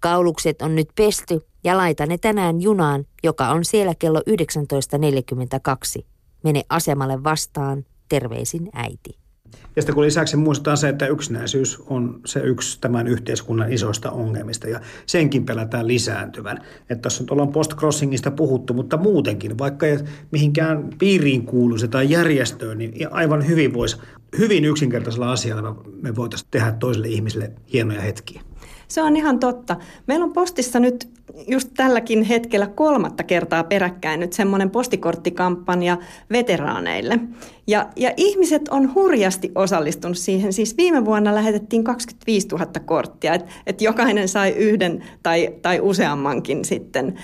Speaker 4: Kaulukset on nyt pesty ja laita ne tänään junaan, joka on siellä kello 19.42. Mene asemalle vastaan, terveisin äiti.
Speaker 1: Ja sitten kun lisäksi muistetaan se, että yksinäisyys on se yksi tämän yhteiskunnan isoista ongelmista ja senkin pelätään lisääntyvän. Että tässä nyt ollaan postcrossingista puhuttu, mutta muutenkin, vaikka ei mihinkään piiriin kuuluisi tai järjestöön, niin aivan hyvin voisi, hyvin yksinkertaisella asialla me voitaisiin tehdä toiselle ihmiselle hienoja hetkiä.
Speaker 7: Se on ihan totta. Meillä on postissa nyt just tälläkin hetkellä kolmatta kertaa peräkkäin nyt semmoinen postikorttikampanja veteraaneille. Ja, ja ihmiset on hurjasti osallistunut siihen. Siis viime vuonna lähetettiin 25 000 korttia, että et jokainen sai yhden tai, tai useammankin sitten.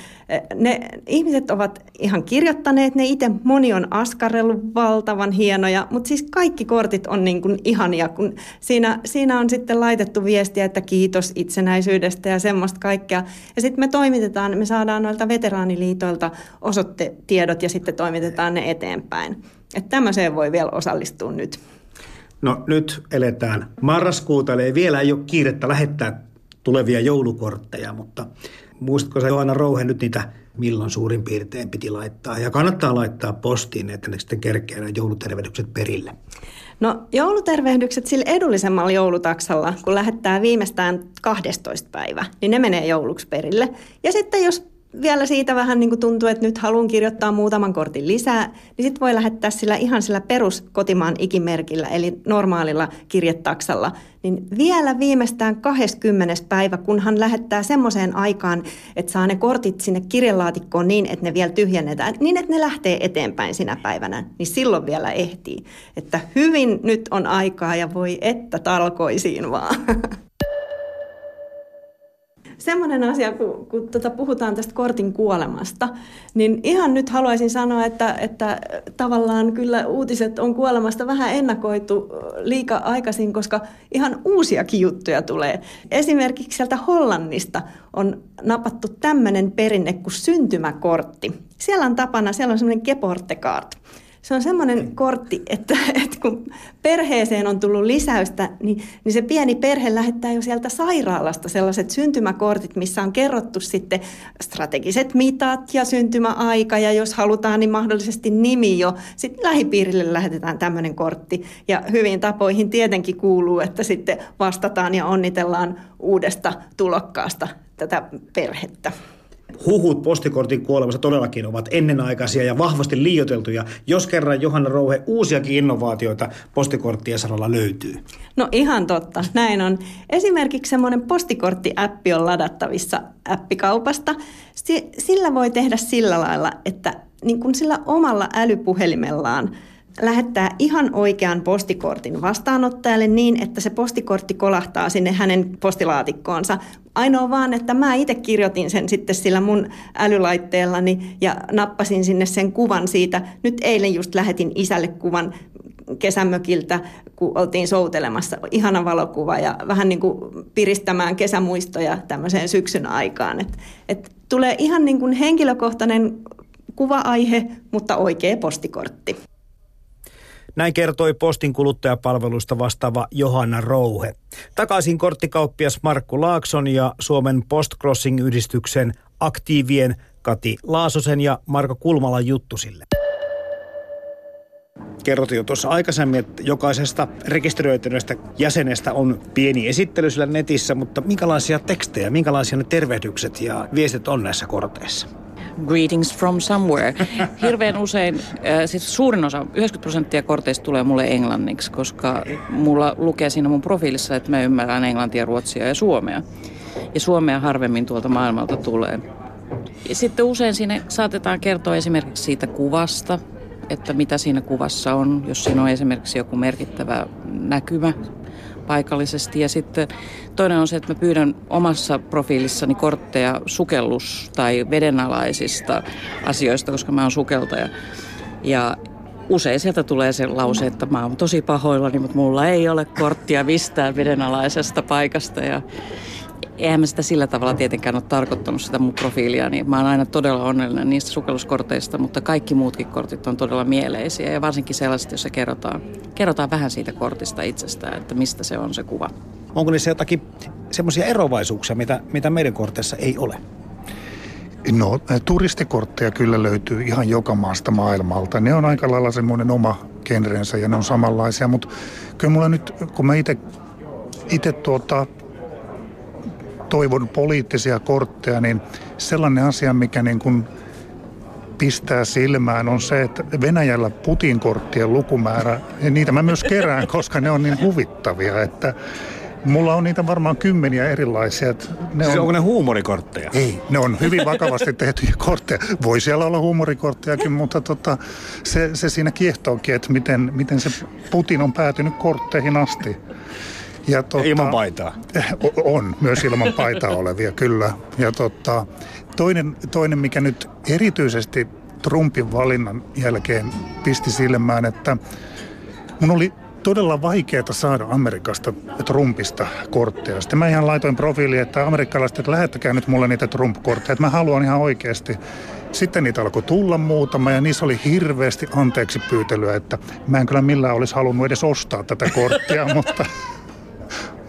Speaker 7: Ne ihmiset ovat ihan kirjoittaneet ne itse. Moni on askarellut valtavan hienoja, mutta siis kaikki kortit on niin kuin ihania, kun siinä, siinä on sitten laitettu viestiä, että kiitos itsenäisyydestä ja semmoista kaikkea. Ja sitten me toimitetaan, me saadaan noilta veteraaniliitoilta osoitetiedot ja sitten toimitetaan ne eteenpäin. Että tämmöiseen voi vielä osallistua nyt.
Speaker 1: No nyt eletään marraskuuta, eli vielä ei ole kiirettä lähettää tulevia joulukortteja, mutta muistatko sä Johanna Rouhe nyt niitä milloin suurin piirtein piti laittaa? Ja kannattaa laittaa postiin, että ne sitten kerkeää joulutervehdykset perille.
Speaker 7: No joulutervehdykset sillä edullisemmalla joulutaksalla, kun lähettää viimeistään 12 päivä, niin ne menee jouluksi perille. Ja sitten jos vielä siitä vähän niin kuin tuntuu, että nyt haluan kirjoittaa muutaman kortin lisää, niin sitten voi lähettää sillä ihan sillä perus kotimaan ikimerkillä, eli normaalilla kirjetaksalla, niin vielä viimeistään 20. päivä, kun hän lähettää semmoiseen aikaan, että saa ne kortit sinne kirjelaatikkoon niin, että ne vielä tyhjennetään, niin että ne lähtee eteenpäin sinä päivänä, niin silloin vielä ehtii. Että hyvin nyt on aikaa ja voi että talkoisiin vaan. semmoinen asia, kun, kun tota puhutaan tästä kortin kuolemasta, niin ihan nyt haluaisin sanoa, että, että tavallaan kyllä uutiset on kuolemasta vähän ennakoitu liika aikaisin, koska ihan uusiakin juttuja tulee. Esimerkiksi sieltä Hollannista on napattu tämmöinen perinne kuin syntymäkortti. Siellä on tapana, siellä on semmoinen keportekaart se on semmoinen kortti, että, että kun perheeseen on tullut lisäystä, niin, niin se pieni perhe lähettää jo sieltä sairaalasta sellaiset syntymäkortit, missä on kerrottu sitten strategiset mitat ja syntymäaika ja jos halutaan, niin mahdollisesti nimi jo. Sitten lähipiirille lähetetään tämmöinen kortti ja hyvin tapoihin tietenkin kuuluu, että sitten vastataan ja onnitellaan uudesta tulokkaasta tätä perhettä
Speaker 1: huhut postikortin kuolemassa todellakin ovat ennenaikaisia ja vahvasti liioteltuja, jos kerran Johanna Rouhe uusiakin innovaatioita postikorttien saralla löytyy.
Speaker 7: No ihan totta, näin on. Esimerkiksi semmoinen postikortti-appi on ladattavissa appikaupasta. Sillä voi tehdä sillä lailla, että niin kuin sillä omalla älypuhelimellaan – lähettää ihan oikean postikortin vastaanottajalle niin, että se postikortti kolahtaa sinne hänen postilaatikkoonsa. Ainoa vaan, että mä itse kirjoitin sen sitten sillä mun älylaitteellani ja nappasin sinne sen kuvan siitä. Nyt eilen just lähetin isälle kuvan kesämökiltä, kun oltiin soutelemassa. Ihana valokuva ja vähän niin kuin piristämään kesämuistoja tämmöiseen syksyn aikaan. Et, et tulee ihan niin kuin henkilökohtainen kuva-aihe, mutta oikea postikortti.
Speaker 1: Näin kertoi postin kuluttajapalveluista vastaava Johanna Rouhe. Takaisin korttikauppias Markku Laakson ja Suomen Postcrossing-yhdistyksen aktiivien Kati Laasosen ja Marko Kulmalan juttusille. Kerrotin jo tuossa aikaisemmin, että jokaisesta rekisteröityneestä jäsenestä on pieni esittely sillä netissä, mutta minkälaisia tekstejä, minkälaisia ne tervehdykset ja viestit on näissä korteissa?
Speaker 5: Greetings from somewhere. Hirveän usein, äh, siis suurin osa, 90 prosenttia korteista tulee mulle englanniksi, koska mulla lukee siinä mun profiilissa, että mä ymmärrän englantia, ruotsia ja suomea. Ja suomea harvemmin tuolta maailmalta tulee. Ja sitten usein sinne saatetaan kertoa esimerkiksi siitä kuvasta, että mitä siinä kuvassa on, jos siinä on esimerkiksi joku merkittävä näkymä paikallisesti. Ja sitten toinen on se, että mä pyydän omassa profiilissani kortteja sukellus- tai vedenalaisista asioista, koska mä oon sukeltaja. Ja usein sieltä tulee se lause, että mä oon tosi pahoillani, mutta mulla ei ole korttia mistään vedenalaisesta paikasta. Ja eihän mä sitä sillä tavalla tietenkään ole tarkoittanut sitä mun profiilia, niin mä oon aina todella onnellinen niistä sukelluskorteista, mutta kaikki muutkin kortit on todella mieleisiä ja varsinkin sellaiset, joissa kerrotaan, kerrotaan vähän siitä kortista itsestään, että mistä se on se kuva.
Speaker 1: Onko niissä jotakin semmoisia erovaisuuksia, mitä, mitä meidän korteissa ei ole?
Speaker 6: No, turistikortteja kyllä löytyy ihan joka maasta maailmalta. Ne on aika lailla semmoinen oma genrensä ja ne on samanlaisia, mutta kyllä mulla nyt, kun mä itse tuota, toivon poliittisia kortteja, niin sellainen asia, mikä niin kuin pistää silmään on se, että Venäjällä Putin-korttien lukumäärä, ja niitä mä myös kerään, koska ne on niin huvittavia, että Mulla on niitä varmaan kymmeniä erilaisia.
Speaker 1: Ne siis on... onko ne huumorikortteja?
Speaker 6: Ei, ne on hyvin vakavasti tehtyjä kortteja. Voi siellä olla huumorikorttejakin, mutta tota, se, se siinä kiehtookin, että miten, miten se Putin on päätynyt kortteihin asti.
Speaker 1: Ja tota, ilman paitaa?
Speaker 6: On, myös ilman paitaa olevia, kyllä. Ja tota, toinen, toinen, mikä nyt erityisesti Trumpin valinnan jälkeen pisti silmään, että mun oli todella vaikeaa saada Amerikasta Trumpista kortteja. Sitten mä ihan laitoin profiiliin, että amerikkalaiset, että lähettäkää nyt mulle niitä Trump-kortteja, että mä haluan ihan oikeasti. Sitten niitä alkoi tulla muutama ja niissä oli hirveästi anteeksi pyytelyä, että mä en kyllä millään olisi halunnut edes ostaa tätä korttia, mutta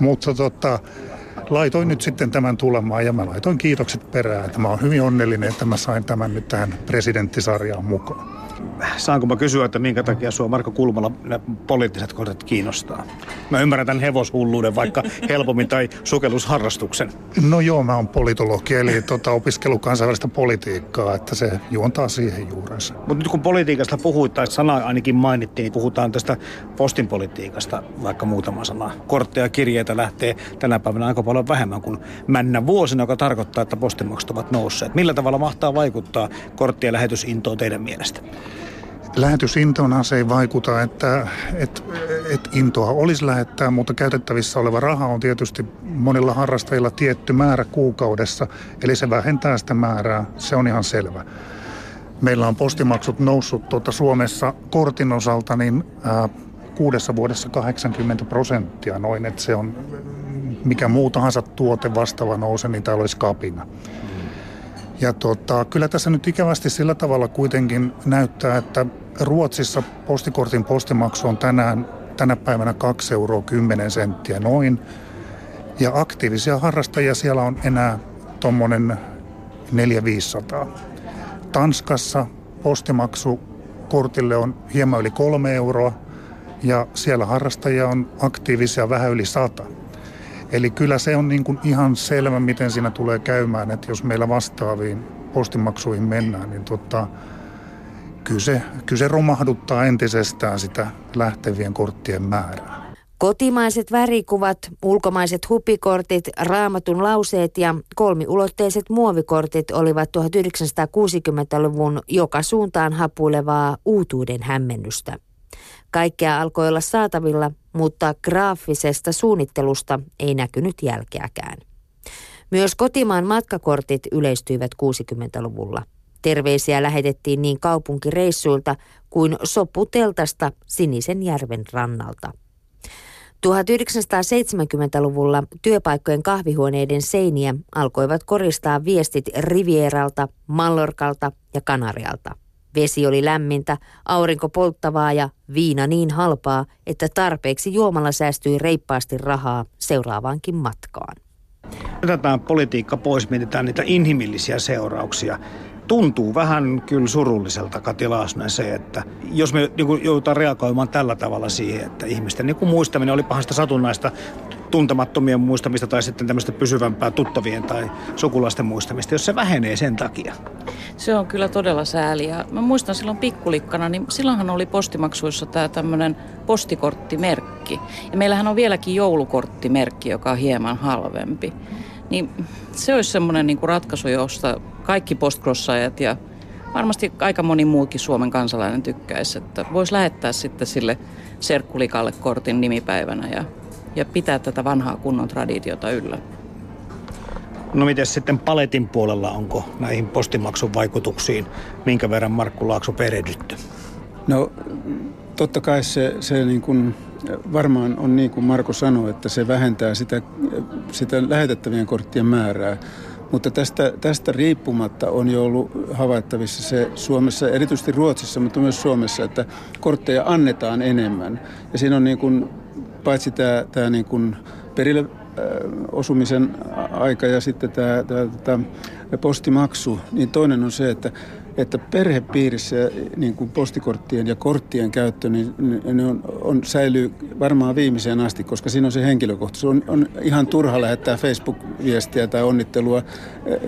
Speaker 6: mutta tota, laitoin nyt sitten tämän tulemaan ja mä laitoin kiitokset perään, että mä oon hyvin onnellinen, että mä sain tämän nyt tähän presidenttisarjaan mukaan.
Speaker 1: Saanko mä kysyä, että minkä takia sua Marko Kulmala ne poliittiset kortit kiinnostaa? Mä ymmärrän tämän hevoshulluuden vaikka helpommin tai sukellusharrastuksen.
Speaker 6: No joo, mä oon politologi, eli tota, opiskellut kansainvälistä politiikkaa, että se juontaa siihen juurensa.
Speaker 1: Mutta nyt kun politiikasta puhuit, tai sana ainakin mainittiin, niin puhutaan tästä postin politiikasta vaikka muutama sana. Kortteja ja kirjeitä lähtee tänä päivänä aika paljon vähemmän kuin männä vuosina, joka tarkoittaa, että postimaksut ovat nousseet. Millä tavalla mahtaa vaikuttaa korttien lähetysintoon teidän mielestä?
Speaker 6: Lähetysintoonhan se ei vaikuta, että, että, että intoa olisi lähettää, mutta käytettävissä oleva raha on tietysti monilla harrastajilla tietty määrä kuukaudessa, eli se vähentää sitä määrää, se on ihan selvä. Meillä on postimaksut noussut tuota Suomessa kortin osalta niin ää, kuudessa vuodessa 80 prosenttia noin, että se on mikä muu tahansa tuote vastaava nouse, niin täällä olisi kapina. Ja tota, kyllä tässä nyt ikävästi sillä tavalla kuitenkin näyttää, että Ruotsissa postikortin postimaksu on tänään, tänä päivänä 2 euroa 10 senttiä noin. Ja aktiivisia harrastajia siellä on enää tuommoinen 400-500. Tanskassa postimaksu kortille on hieman yli 3 euroa ja siellä harrastajia on aktiivisia vähän yli 100. Eli kyllä se on niin kuin ihan selvä, miten siinä tulee käymään, että jos meillä vastaaviin postimaksuihin mennään, niin tota, kyllä, se, kyllä se romahduttaa entisestään sitä lähtevien korttien määrää.
Speaker 4: Kotimaiset värikuvat, ulkomaiset hupikortit, raamatun lauseet ja kolmiulotteiset muovikortit olivat 1960-luvun joka suuntaan hapuilevaa uutuuden hämmennystä. Kaikkea alkoi olla saatavilla, mutta graafisesta suunnittelusta ei näkynyt jälkeäkään. Myös kotimaan matkakortit yleistyivät 60-luvulla. Terveisiä lähetettiin niin kaupunkireissuilta kuin soputeltasta Sinisen järven rannalta. 1970-luvulla työpaikkojen kahvihuoneiden seiniä alkoivat koristaa viestit Rivieralta, Mallorkalta ja Kanarialta. Vesi oli lämmintä, aurinko polttavaa ja viina niin halpaa, että tarpeeksi juomalla säästyi reippaasti rahaa seuraavaankin matkaan.
Speaker 1: Otetaan politiikka pois, mietitään niitä inhimillisiä seurauksia. Tuntuu vähän kyllä surulliselta Kati Laasnen se, että jos me niin joudutaan reagoimaan tällä tavalla siihen, että ihmisten niin muistaminen oli pahasta satunnaista tuntemattomien muistamista tai sitten tämmöistä pysyvämpää tuttavien tai sukulaisten muistamista, jos se vähenee sen takia.
Speaker 5: Se on kyllä todella sääli. Ja mä muistan silloin pikkulikkana, niin silloinhan oli postimaksuissa tämä tämmöinen postikorttimerkki. Ja meillähän on vieläkin joulukorttimerkki, joka on hieman halvempi. Niin se olisi semmoinen niin ratkaisu, josta kaikki postcrossajat ja varmasti aika moni muukin Suomen kansalainen tykkäisi, että voisi lähettää sitten sille serkkulikalle kortin nimipäivänä ja ja pitää tätä vanhaa kunnon traditiota yllä.
Speaker 1: No miten sitten paletin puolella, onko näihin postimaksun vaikutuksiin, minkä verran Markku Laakso perehdytty?
Speaker 3: No totta kai se, se niin kuin, varmaan on niin kuin Marko sanoi, että se vähentää sitä, sitä lähetettävien korttien määrää. Mutta tästä, tästä riippumatta on jo ollut havaittavissa se Suomessa, erityisesti Ruotsissa, mutta myös Suomessa, että kortteja annetaan enemmän. Ja siinä on niin kuin paitsi tämä, tämä niin kuin perille osumisen aika ja sitten tämä, tämä, tämä postimaksu, niin toinen on se, että että perhepiirissä niin kuin postikorttien ja korttien käyttö niin, ne on, on, säilyy varmaan viimeiseen asti, koska siinä on se henkilökohtaisuus. On, on ihan turha lähettää Facebook-viestiä tai onnittelua eh,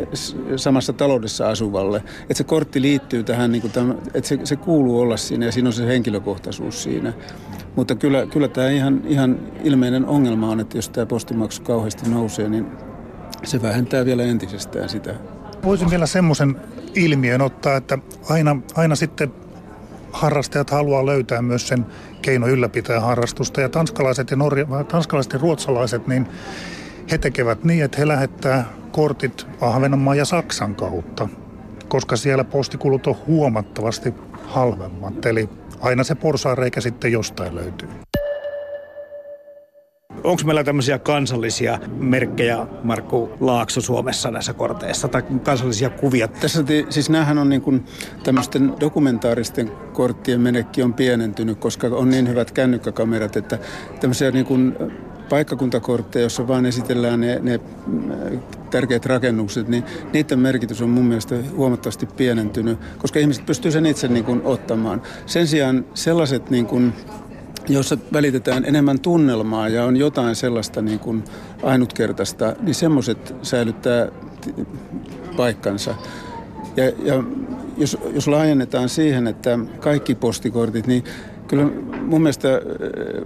Speaker 3: samassa taloudessa asuvalle. Että se kortti liittyy tähän, niin kuin tämän, että se, se kuuluu olla siinä ja siinä on se henkilökohtaisuus siinä. Mutta kyllä, kyllä tämä ihan, ihan ilmeinen ongelma on, että jos tämä postimaksu kauheasti nousee, niin se vähentää vielä entisestään sitä
Speaker 6: voisin vielä semmoisen ilmiön ottaa, että aina, aina sitten harrastajat haluaa löytää myös sen keino ylläpitää harrastusta. Ja tanskalaiset ja, norja, tanskalaiset ja ruotsalaiset, niin he tekevät niin, että he lähettää kortit Ahvenanmaan ja Saksan kautta, koska siellä postikulut on huomattavasti halvemmat. Eli aina se porsaareikä sitten jostain löytyy.
Speaker 1: Onko meillä tämmöisiä kansallisia merkkejä, Markku Laakso, Suomessa näissä korteissa, tai kansallisia kuvia?
Speaker 3: Tässä siis näähän on niin kuin tämmöisten dokumentaaristen korttien menekki on pienentynyt, koska on niin hyvät kännykkäkamerat, että tämmöisiä niin kuin paikkakuntakortteja, joissa vaan esitellään ne, ne tärkeät rakennukset, niin niiden merkitys on mun mielestä huomattavasti pienentynyt, koska ihmiset pystyvät sen itse niin kuin ottamaan. Sen sijaan sellaiset niin kuin jossa välitetään enemmän tunnelmaa ja on jotain sellaista niin kuin ainutkertaista, niin semmoiset säilyttää paikkansa. Ja, ja jos, jos laajennetaan siihen, että kaikki postikortit, niin Kyllä mun mielestä äh,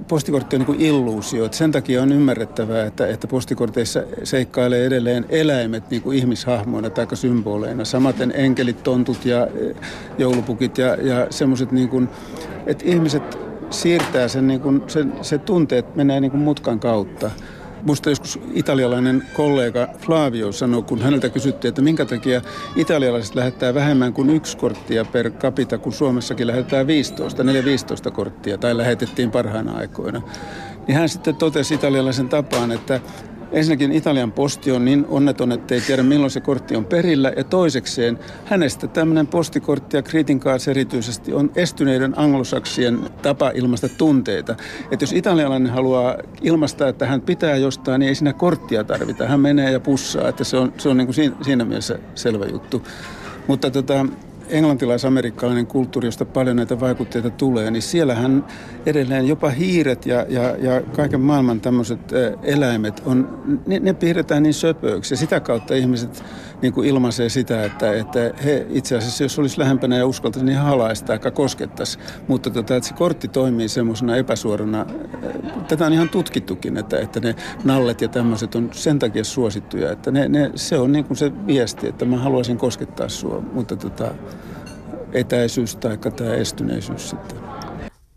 Speaker 3: postikortti on niin illuusio. Että sen takia on ymmärrettävää, että, että postikorteissa seikkailee edelleen eläimet niin kuin ihmishahmoina tai symboleina. Samaten enkelit, tontut ja äh, joulupukit ja, ja semmoiset, niin että ihmiset siirtää sen, niin kuin, sen, se tunteet menee niin kuin mutkan kautta. Musta joskus italialainen kollega Flavio sanoi, kun häneltä kysyttiin, että minkä takia italialaiset lähettää vähemmän kuin yksi korttia per capita, kun Suomessakin lähetetään 15, 4-15 korttia, tai lähetettiin parhaina aikoina. Niin hän sitten totesi italialaisen tapaan, että Ensinnäkin Italian posti on niin onneton, että ei tiedä milloin se kortti on perillä. Ja toisekseen hänestä tämmöinen postikortti ja cards erityisesti on estyneiden anglosaksien tapa ilmaista tunteita. Että jos italialainen haluaa ilmaista, että hän pitää jostain, niin ei siinä korttia tarvita. Hän menee ja pussaa, että se on, se on niin kuin siinä, siinä mielessä selvä juttu. Mutta tota, englantilais-amerikkalainen kulttuuri, josta paljon näitä vaikutteita tulee, niin siellähän edelleen jopa hiiret ja, ja, ja kaiken maailman tämmöiset eläimet, on, ne, ne piirretään niin söpöiksi. Ja sitä kautta ihmiset niin kuin ilmaisee sitä, että, että he itse asiassa, jos olisi lähempänä ja uskaltaisi, niin halaista aika koskettaisi. Mutta tota, että se kortti toimii semmoisena epäsuorana. Tätä on ihan tutkittukin, että, että ne nallet ja tämmöiset on sen takia suosittuja, että ne, ne, se on niin kuin se viesti, että mä haluaisin koskettaa sua, mutta tota, etäisyys tai tämä estyneisyys sitten.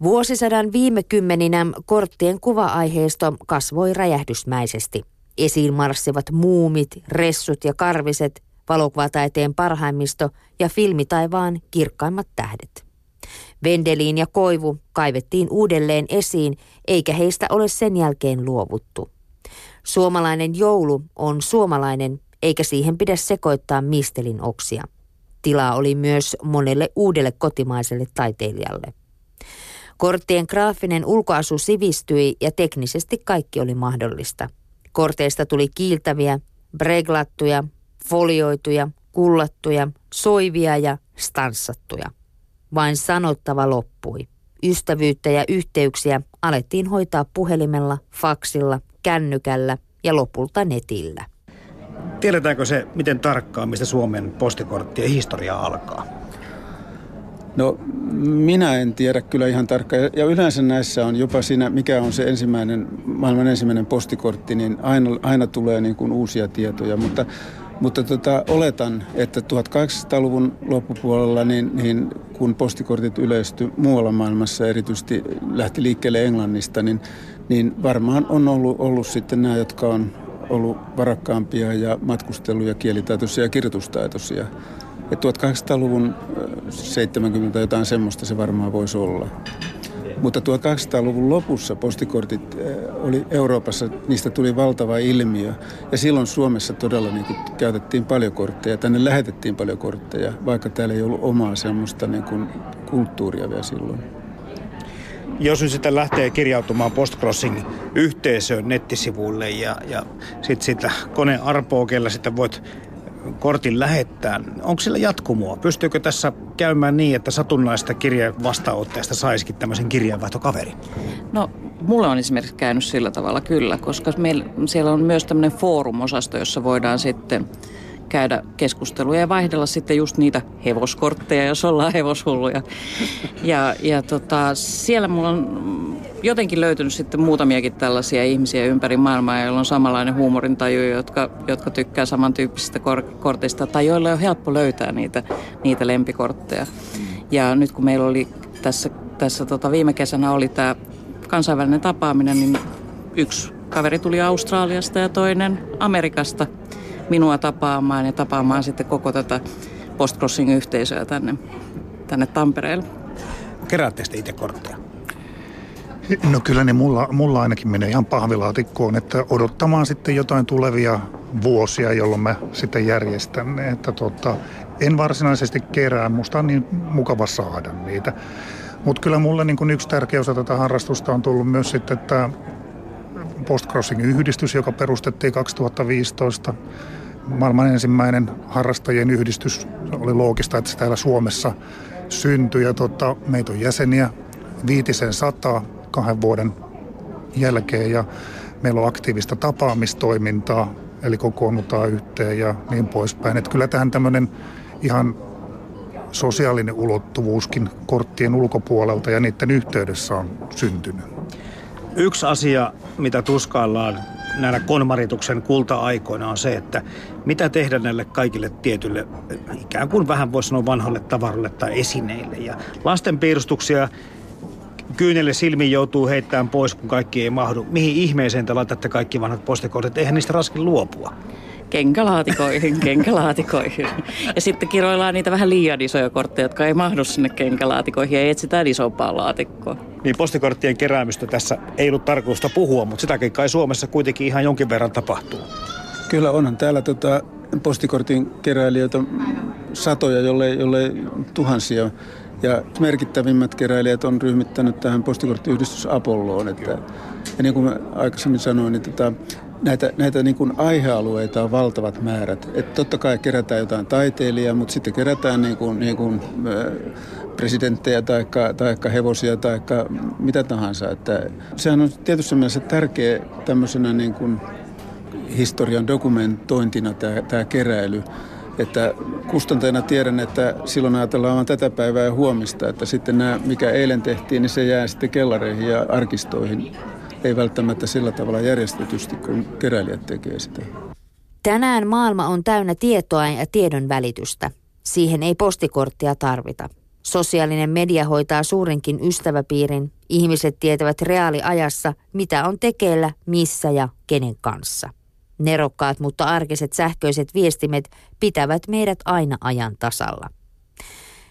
Speaker 4: Vuosisadan viime kymmeninä korttien kuva-aiheisto kasvoi räjähdysmäisesti. Esiin marssivat muumit, ressut ja karviset, valokuvataiteen parhaimmisto ja filmitaivaan kirkkaimmat tähdet. Vendeliin ja Koivu kaivettiin uudelleen esiin, eikä heistä ole sen jälkeen luovuttu. Suomalainen joulu on suomalainen, eikä siihen pidä sekoittaa mistelin oksia. Tilaa oli myös monelle uudelle kotimaiselle taiteilijalle. Korttien graafinen ulkoasu sivistyi ja teknisesti kaikki oli mahdollista. Korteista tuli kiiltäviä, breglattuja, folioituja, kullattuja, soivia ja stanssattuja. Vain sanottava loppui. Ystävyyttä ja yhteyksiä alettiin hoitaa puhelimella, faksilla, kännykällä ja lopulta netillä.
Speaker 1: Tiedetäänkö se, miten tarkkaan, mistä Suomen postikorttien historia alkaa?
Speaker 3: No minä en tiedä kyllä ihan tarkkaan. Ja yleensä näissä on jopa siinä, mikä on se ensimmäinen, maailman ensimmäinen postikortti, niin aina, aina tulee niin kuin uusia tietoja. Mutta, mutta tota, oletan, että 1800-luvun loppupuolella, niin, niin kun postikortit yleistyi muualla maailmassa, erityisesti lähti liikkeelle Englannista, niin, niin varmaan on ollut, ollut sitten nämä, jotka on ollut varakkaampia ja matkustellut ja kielitaitoisia ja kirjoitustaitoisia. Ja 1800-luvun 70 jotain semmoista se varmaan voisi olla. Mutta 1800-luvun lopussa postikortit oli Euroopassa, niistä tuli valtava ilmiö. Ja silloin Suomessa todella niin kuin, käytettiin paljon kortteja. Tänne lähetettiin paljon kortteja, vaikka täällä ei ollut omaa semmoista niin kuin, kulttuuria vielä silloin.
Speaker 1: Jos nyt sitten lähtee kirjautumaan Postcrossing yhteisöön nettisivuille ja, ja sitten sitä kone arpoo, kellä sitten voit kortin lähettää. Onko sillä jatkumoa? Pystyykö tässä käymään niin, että satunnaista kirjeen saisikin tämmöisen kirjeenvaihtokaverin?
Speaker 5: No, mulla on esimerkiksi käynyt sillä tavalla kyllä, koska meillä, siellä on myös tämmöinen foorumosasto, jossa voidaan sitten käydä keskusteluja ja vaihdella sitten just niitä hevoskortteja, jos ollaan hevoshulluja. Ja, ja tota, siellä mulla on jotenkin löytynyt sitten muutamiakin tällaisia ihmisiä ympäri maailmaa, joilla on samanlainen huumorintaju, jotka, jotka tykkää samantyyppisistä kor- korteista tai joilla on helppo löytää niitä, niitä lempikortteja. Ja nyt kun meillä oli tässä, tässä tota viime kesänä oli tämä kansainvälinen tapaaminen, niin yksi kaveri tuli Australiasta ja toinen Amerikasta minua tapaamaan ja tapaamaan sitten koko tätä postcrossing-yhteisöä tänne, tänne Tampereelle.
Speaker 1: Keräätte itse kortteja?
Speaker 6: No kyllä ne mulla, mulla ainakin menee ihan pahvilaatikkoon, että odottamaan sitten jotain tulevia vuosia, jolloin mä sitten järjestän ne. Että tota, en varsinaisesti kerää, musta on niin mukava saada niitä. Mutta kyllä mulle niin yksi tärkeä osa tätä harrastusta on tullut myös sitten, että Postcrossing-yhdistys, joka perustettiin 2015. Maailman ensimmäinen harrastajien yhdistys. Oli loogista, että se täällä Suomessa syntyi. Ja tota, meitä on jäseniä viitisen sataa kahden vuoden jälkeen ja meillä on aktiivista tapaamistoimintaa, eli kokoonnutaan yhteen ja niin poispäin. Että kyllä tähän tämmöinen ihan sosiaalinen ulottuvuuskin korttien ulkopuolelta ja niiden yhteydessä on syntynyt.
Speaker 1: Yksi asia, mitä tuskaillaan näillä konmarituksen kulta-aikoina on se, että mitä tehdä näille kaikille tietyille ikään kuin vähän voisi sanoa vanhalle tavaralle tai esineille. Ja lasten piirustuksia kyynelle silmiin joutuu heittämään pois, kun kaikki ei mahdu. Mihin ihmeeseen te laitatte kaikki vanhat postikortit? Eihän niistä raskin luopua
Speaker 5: kenkälaatikoihin, kenkälaatikoihin. Ja sitten kiroillaan niitä vähän liian isoja kortteja, jotka ei mahdu sinne kenkälaatikoihin ja etsitään isompaa laatikkoa.
Speaker 1: Niin postikorttien keräämistä tässä ei ollut tarkoitusta puhua, mutta sitäkin kai Suomessa kuitenkin ihan jonkin verran tapahtuu.
Speaker 3: Kyllä onhan täällä tota postikortin keräilijöitä satoja, jolle, jolle tuhansia. Ja merkittävimmät keräilijät on ryhmittänyt tähän postikorttiyhdistys Apolloon. Että, ja niin kuin mä aikaisemmin sanoin, niin tota, näitä, näitä niin kuin aihealueita on valtavat määrät. Et totta kai kerätään jotain taiteilijaa, mutta sitten kerätään niin kuin, niin kuin, presidenttejä tai taikka hevosia tai mitä tahansa. Että sehän on tietysti mielessä tärkeä tämmöisenä niin kuin historian dokumentointina tämä, tämä keräily. Että kustantajana tiedän, että silloin ajatellaan vain tätä päivää ja huomista, että sitten nämä, mikä eilen tehtiin, niin se jää sitten kellareihin ja arkistoihin ei välttämättä sillä tavalla järjestetysti, kun keräilijät tekee sitä.
Speaker 4: Tänään maailma on täynnä tietoa ja tiedon välitystä. Siihen ei postikorttia tarvita. Sosiaalinen media hoitaa suurinkin ystäväpiirin. Ihmiset tietävät reaaliajassa, mitä on tekeillä, missä ja kenen kanssa. Nerokkaat, mutta arkiset sähköiset viestimet pitävät meidät aina ajan tasalla.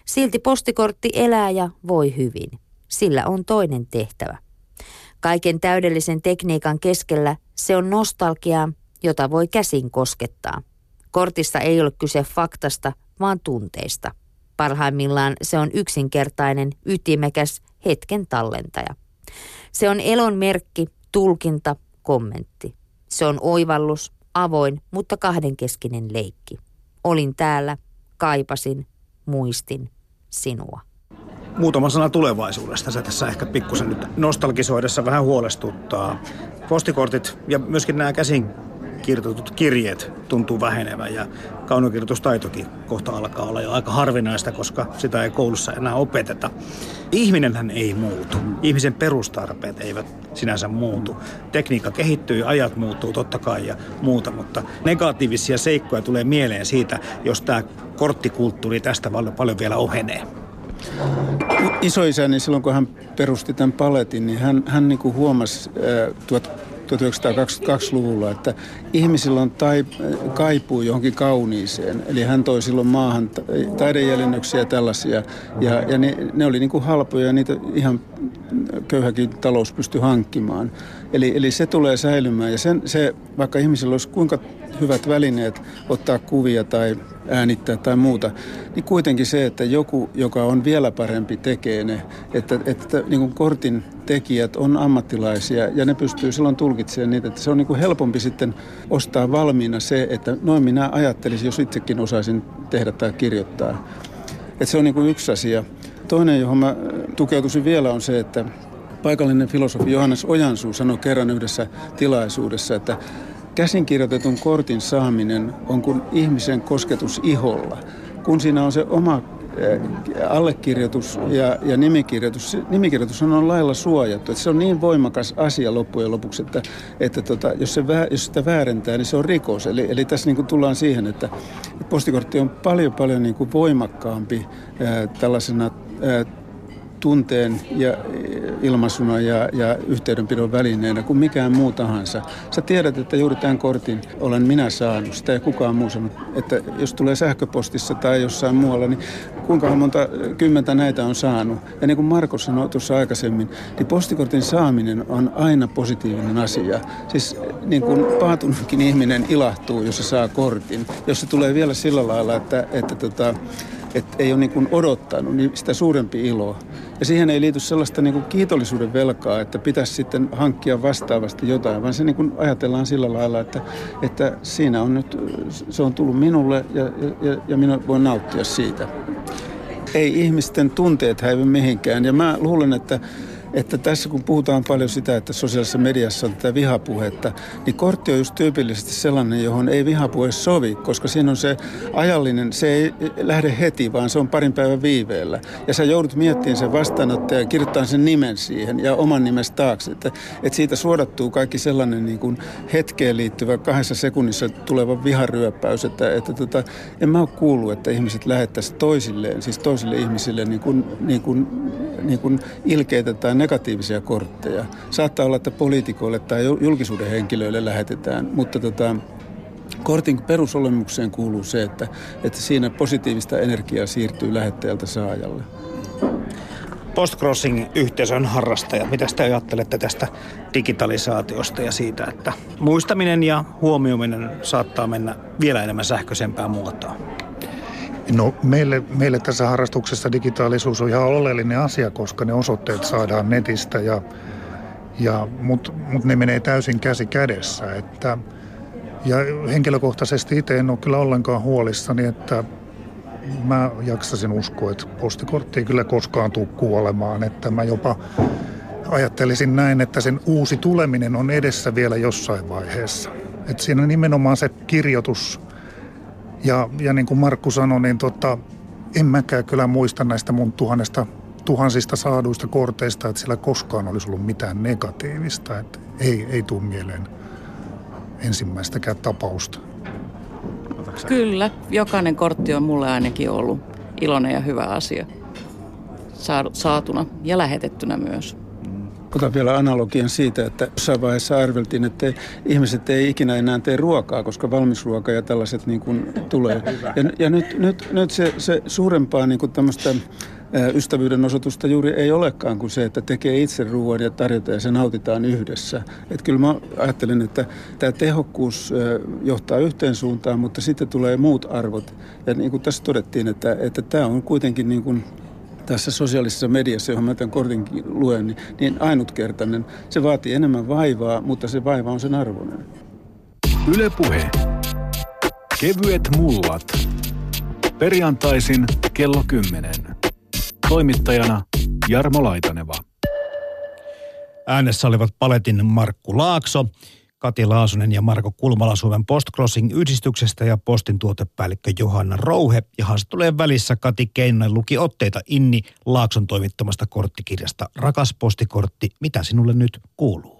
Speaker 4: Silti postikortti elää ja voi hyvin. Sillä on toinen tehtävä – Kaiken täydellisen tekniikan keskellä se on nostalgiaa, jota voi käsin koskettaa. Kortista ei ole kyse faktasta, vaan tunteista. Parhaimmillaan se on yksinkertainen, ytimekäs hetken tallentaja. Se on elon merkki, tulkinta, kommentti. Se on oivallus, avoin, mutta kahdenkeskinen leikki. Olin täällä, kaipasin, muistin sinua.
Speaker 1: Muutama sana tulevaisuudesta. Se tässä ehkä pikkusen nyt nostalgisoidessa vähän huolestuttaa. Postikortit ja myöskin nämä käsin kirjoitetut kirjeet tuntuu vähenevän ja kaunokirjoitustaitokin kohta alkaa olla jo aika harvinaista, koska sitä ei koulussa enää opeteta. Ihminenhän ei muutu. Ihmisen perustarpeet eivät sinänsä muutu. Tekniikka kehittyy, ajat muuttuu totta kai ja muuta, mutta negatiivisia seikkoja tulee mieleen siitä, jos tämä korttikulttuuri tästä paljon vielä ohenee.
Speaker 3: Isoisäni silloin, kun hän perusti tämän paletin, niin hän, hän niin kuin huomasi äh, 1922-luvulla, että ihmisillä on tai, kaipuu johonkin kauniiseen. Eli hän toi silloin maahan taidejäljennöksiä ja tällaisia. Ja, ja ne, ne oli niin kuin halpoja ja niitä ihan köyhäkin talous pystyi hankkimaan. Eli, eli se tulee säilymään. Ja sen, se, vaikka ihmisillä olisi kuinka hyvät välineet ottaa kuvia tai äänittää tai muuta, niin kuitenkin se, että joku, joka on vielä parempi, tekee ne. Että, että niin kuin kortin tekijät on ammattilaisia ja ne pystyy silloin tulkitsemaan niitä, että se on niin kuin helpompi sitten ostaa valmiina se, että noin minä ajattelisin, jos itsekin osaisin tehdä tai kirjoittaa. Että se on niin kuin yksi asia. Toinen, johon mä tukeutuisin vielä, on se, että paikallinen filosofi Johannes Ojansuu sanoi kerran yhdessä tilaisuudessa, että käsinkirjoitetun kortin saaminen on kuin ihmisen kosketus iholla. Kun siinä on se oma allekirjoitus ja, ja nimikirjoitus, nimikirjoitus on lailla suojattu. Että se on niin voimakas asia loppujen lopuksi, että, että tota, jos, se, jos sitä väärentää, niin se on rikos. Eli, eli tässä niin kuin tullaan siihen, että postikortti on paljon paljon niin kuin voimakkaampi ää, tällaisena ää, tunteen ja ilmaisuna ja, ja yhteydenpidon välineenä kuin mikään muu tahansa. Sä tiedät, että juuri tämän kortin olen minä saanut. Sitä ei kukaan muu sanonut. Että jos tulee sähköpostissa tai jossain muualla, niin kuinka monta kymmentä näitä on saanut. Ja niin kuin Marko sanoi tuossa aikaisemmin, niin postikortin saaminen on aina positiivinen asia. Siis niin kuin paatunutkin ihminen ilahtuu, jos se saa kortin. Jos se tulee vielä sillä lailla, että, että tota, että ei ole niin kuin odottanut, niin sitä suurempi ilo. Ja siihen ei liity sellaista niin kuin kiitollisuuden velkaa, että pitäisi sitten hankkia vastaavasti jotain, vaan se niin kuin ajatellaan sillä lailla, että, että siinä on nyt, se on tullut minulle ja, ja, ja minä voin nauttia siitä. Ei ihmisten tunteet häivy mihinkään. Ja mä luulen, että että tässä kun puhutaan paljon sitä, että sosiaalisessa mediassa on tätä vihapuhetta, niin kortti on just tyypillisesti sellainen, johon ei vihapuhe sovi, koska siinä on se ajallinen, se ei lähde heti, vaan se on parin päivän viiveellä. Ja sä joudut miettimään sen vastaanottajan ja kirjoittamaan sen nimen siihen ja oman nimestä taakse. Että, että siitä suodattuu kaikki sellainen niin kuin hetkeen liittyvä kahdessa sekunnissa tuleva viharyöppäys, että, että tota, en mä ole kuullut, että ihmiset lähettäisiin toisilleen, siis toisille ihmisille niin kuin, niin kuin, niin kuin ilkeitä tai negatiivisia kortteja. Saattaa olla, että poliitikoille tai julkisuuden henkilöille lähetetään, mutta tota, kortin perusolemukseen kuuluu se, että, että siinä positiivista energiaa siirtyy lähettäjältä saajalle.
Speaker 1: Postcrossing-yhteisön harrastaja, mitä te ajattelette tästä digitalisaatiosta ja siitä, että muistaminen ja huomioiminen saattaa mennä vielä enemmän sähköisempään muotoon?
Speaker 6: No meille, meille tässä harrastuksessa digitaalisuus on ihan oleellinen asia, koska ne osoitteet saadaan netistä, ja, ja, mutta mut ne menee täysin käsi kädessä. Että, ja henkilökohtaisesti itse en ole kyllä ollenkaan huolissani, että mä jaksasin uskoa, että postikortti ei kyllä koskaan tule kuolemaan. Että mä jopa ajattelisin näin, että sen uusi tuleminen on edessä vielä jossain vaiheessa. Että siinä nimenomaan se kirjoitus ja, ja niin kuin Markku sanoi, niin tota, en mäkään kyllä muista näistä mun tuhannesta, tuhansista saaduista korteista, että sillä koskaan olisi ollut mitään negatiivista. Että ei, ei tule mieleen ensimmäistäkään tapausta.
Speaker 5: Kyllä, jokainen kortti on mulle ainakin ollut iloinen ja hyvä asia. Saatuna ja lähetettynä myös.
Speaker 3: Otan vielä analogian siitä, että jossain vaiheessa arveltiin, että ihmiset ei ikinä enää tee ruokaa, koska valmisruoka ja tällaiset niin kuin tulee. Ja, ja nyt, nyt, nyt se, se suurempaa niin kuin tämmöistä ystävyyden osoitusta juuri ei olekaan kuin se, että tekee itse ruoan ja tarjota ja se nautitaan yhdessä. Että kyllä mä ajattelen, että tämä tehokkuus johtaa yhteen suuntaan, mutta sitten tulee muut arvot. Ja niin kuin tässä todettiin, että, että tämä on kuitenkin niin kuin tässä sosiaalisessa mediassa, johon mä tämän kortinkin luen, niin, niin ainutkertainen. Se vaatii enemmän vaivaa, mutta se vaiva on sen arvoinen.
Speaker 2: Ylepuhe. Kevyet mullat. Perjantaisin kello 10. Toimittajana Jarmo Laitaneva.
Speaker 1: Äänessä olivat paletin Markku Laakso, Kati Laasunen ja Marko Kulmala Suomen Postcrossing-yhdistyksestä ja postin tuotepäällikkö Johanna Rouhe. Ja haastattelujen välissä Kati Keinonen luki otteita Inni Laakson toimittamasta korttikirjasta Rakas postikortti, mitä sinulle nyt kuuluu?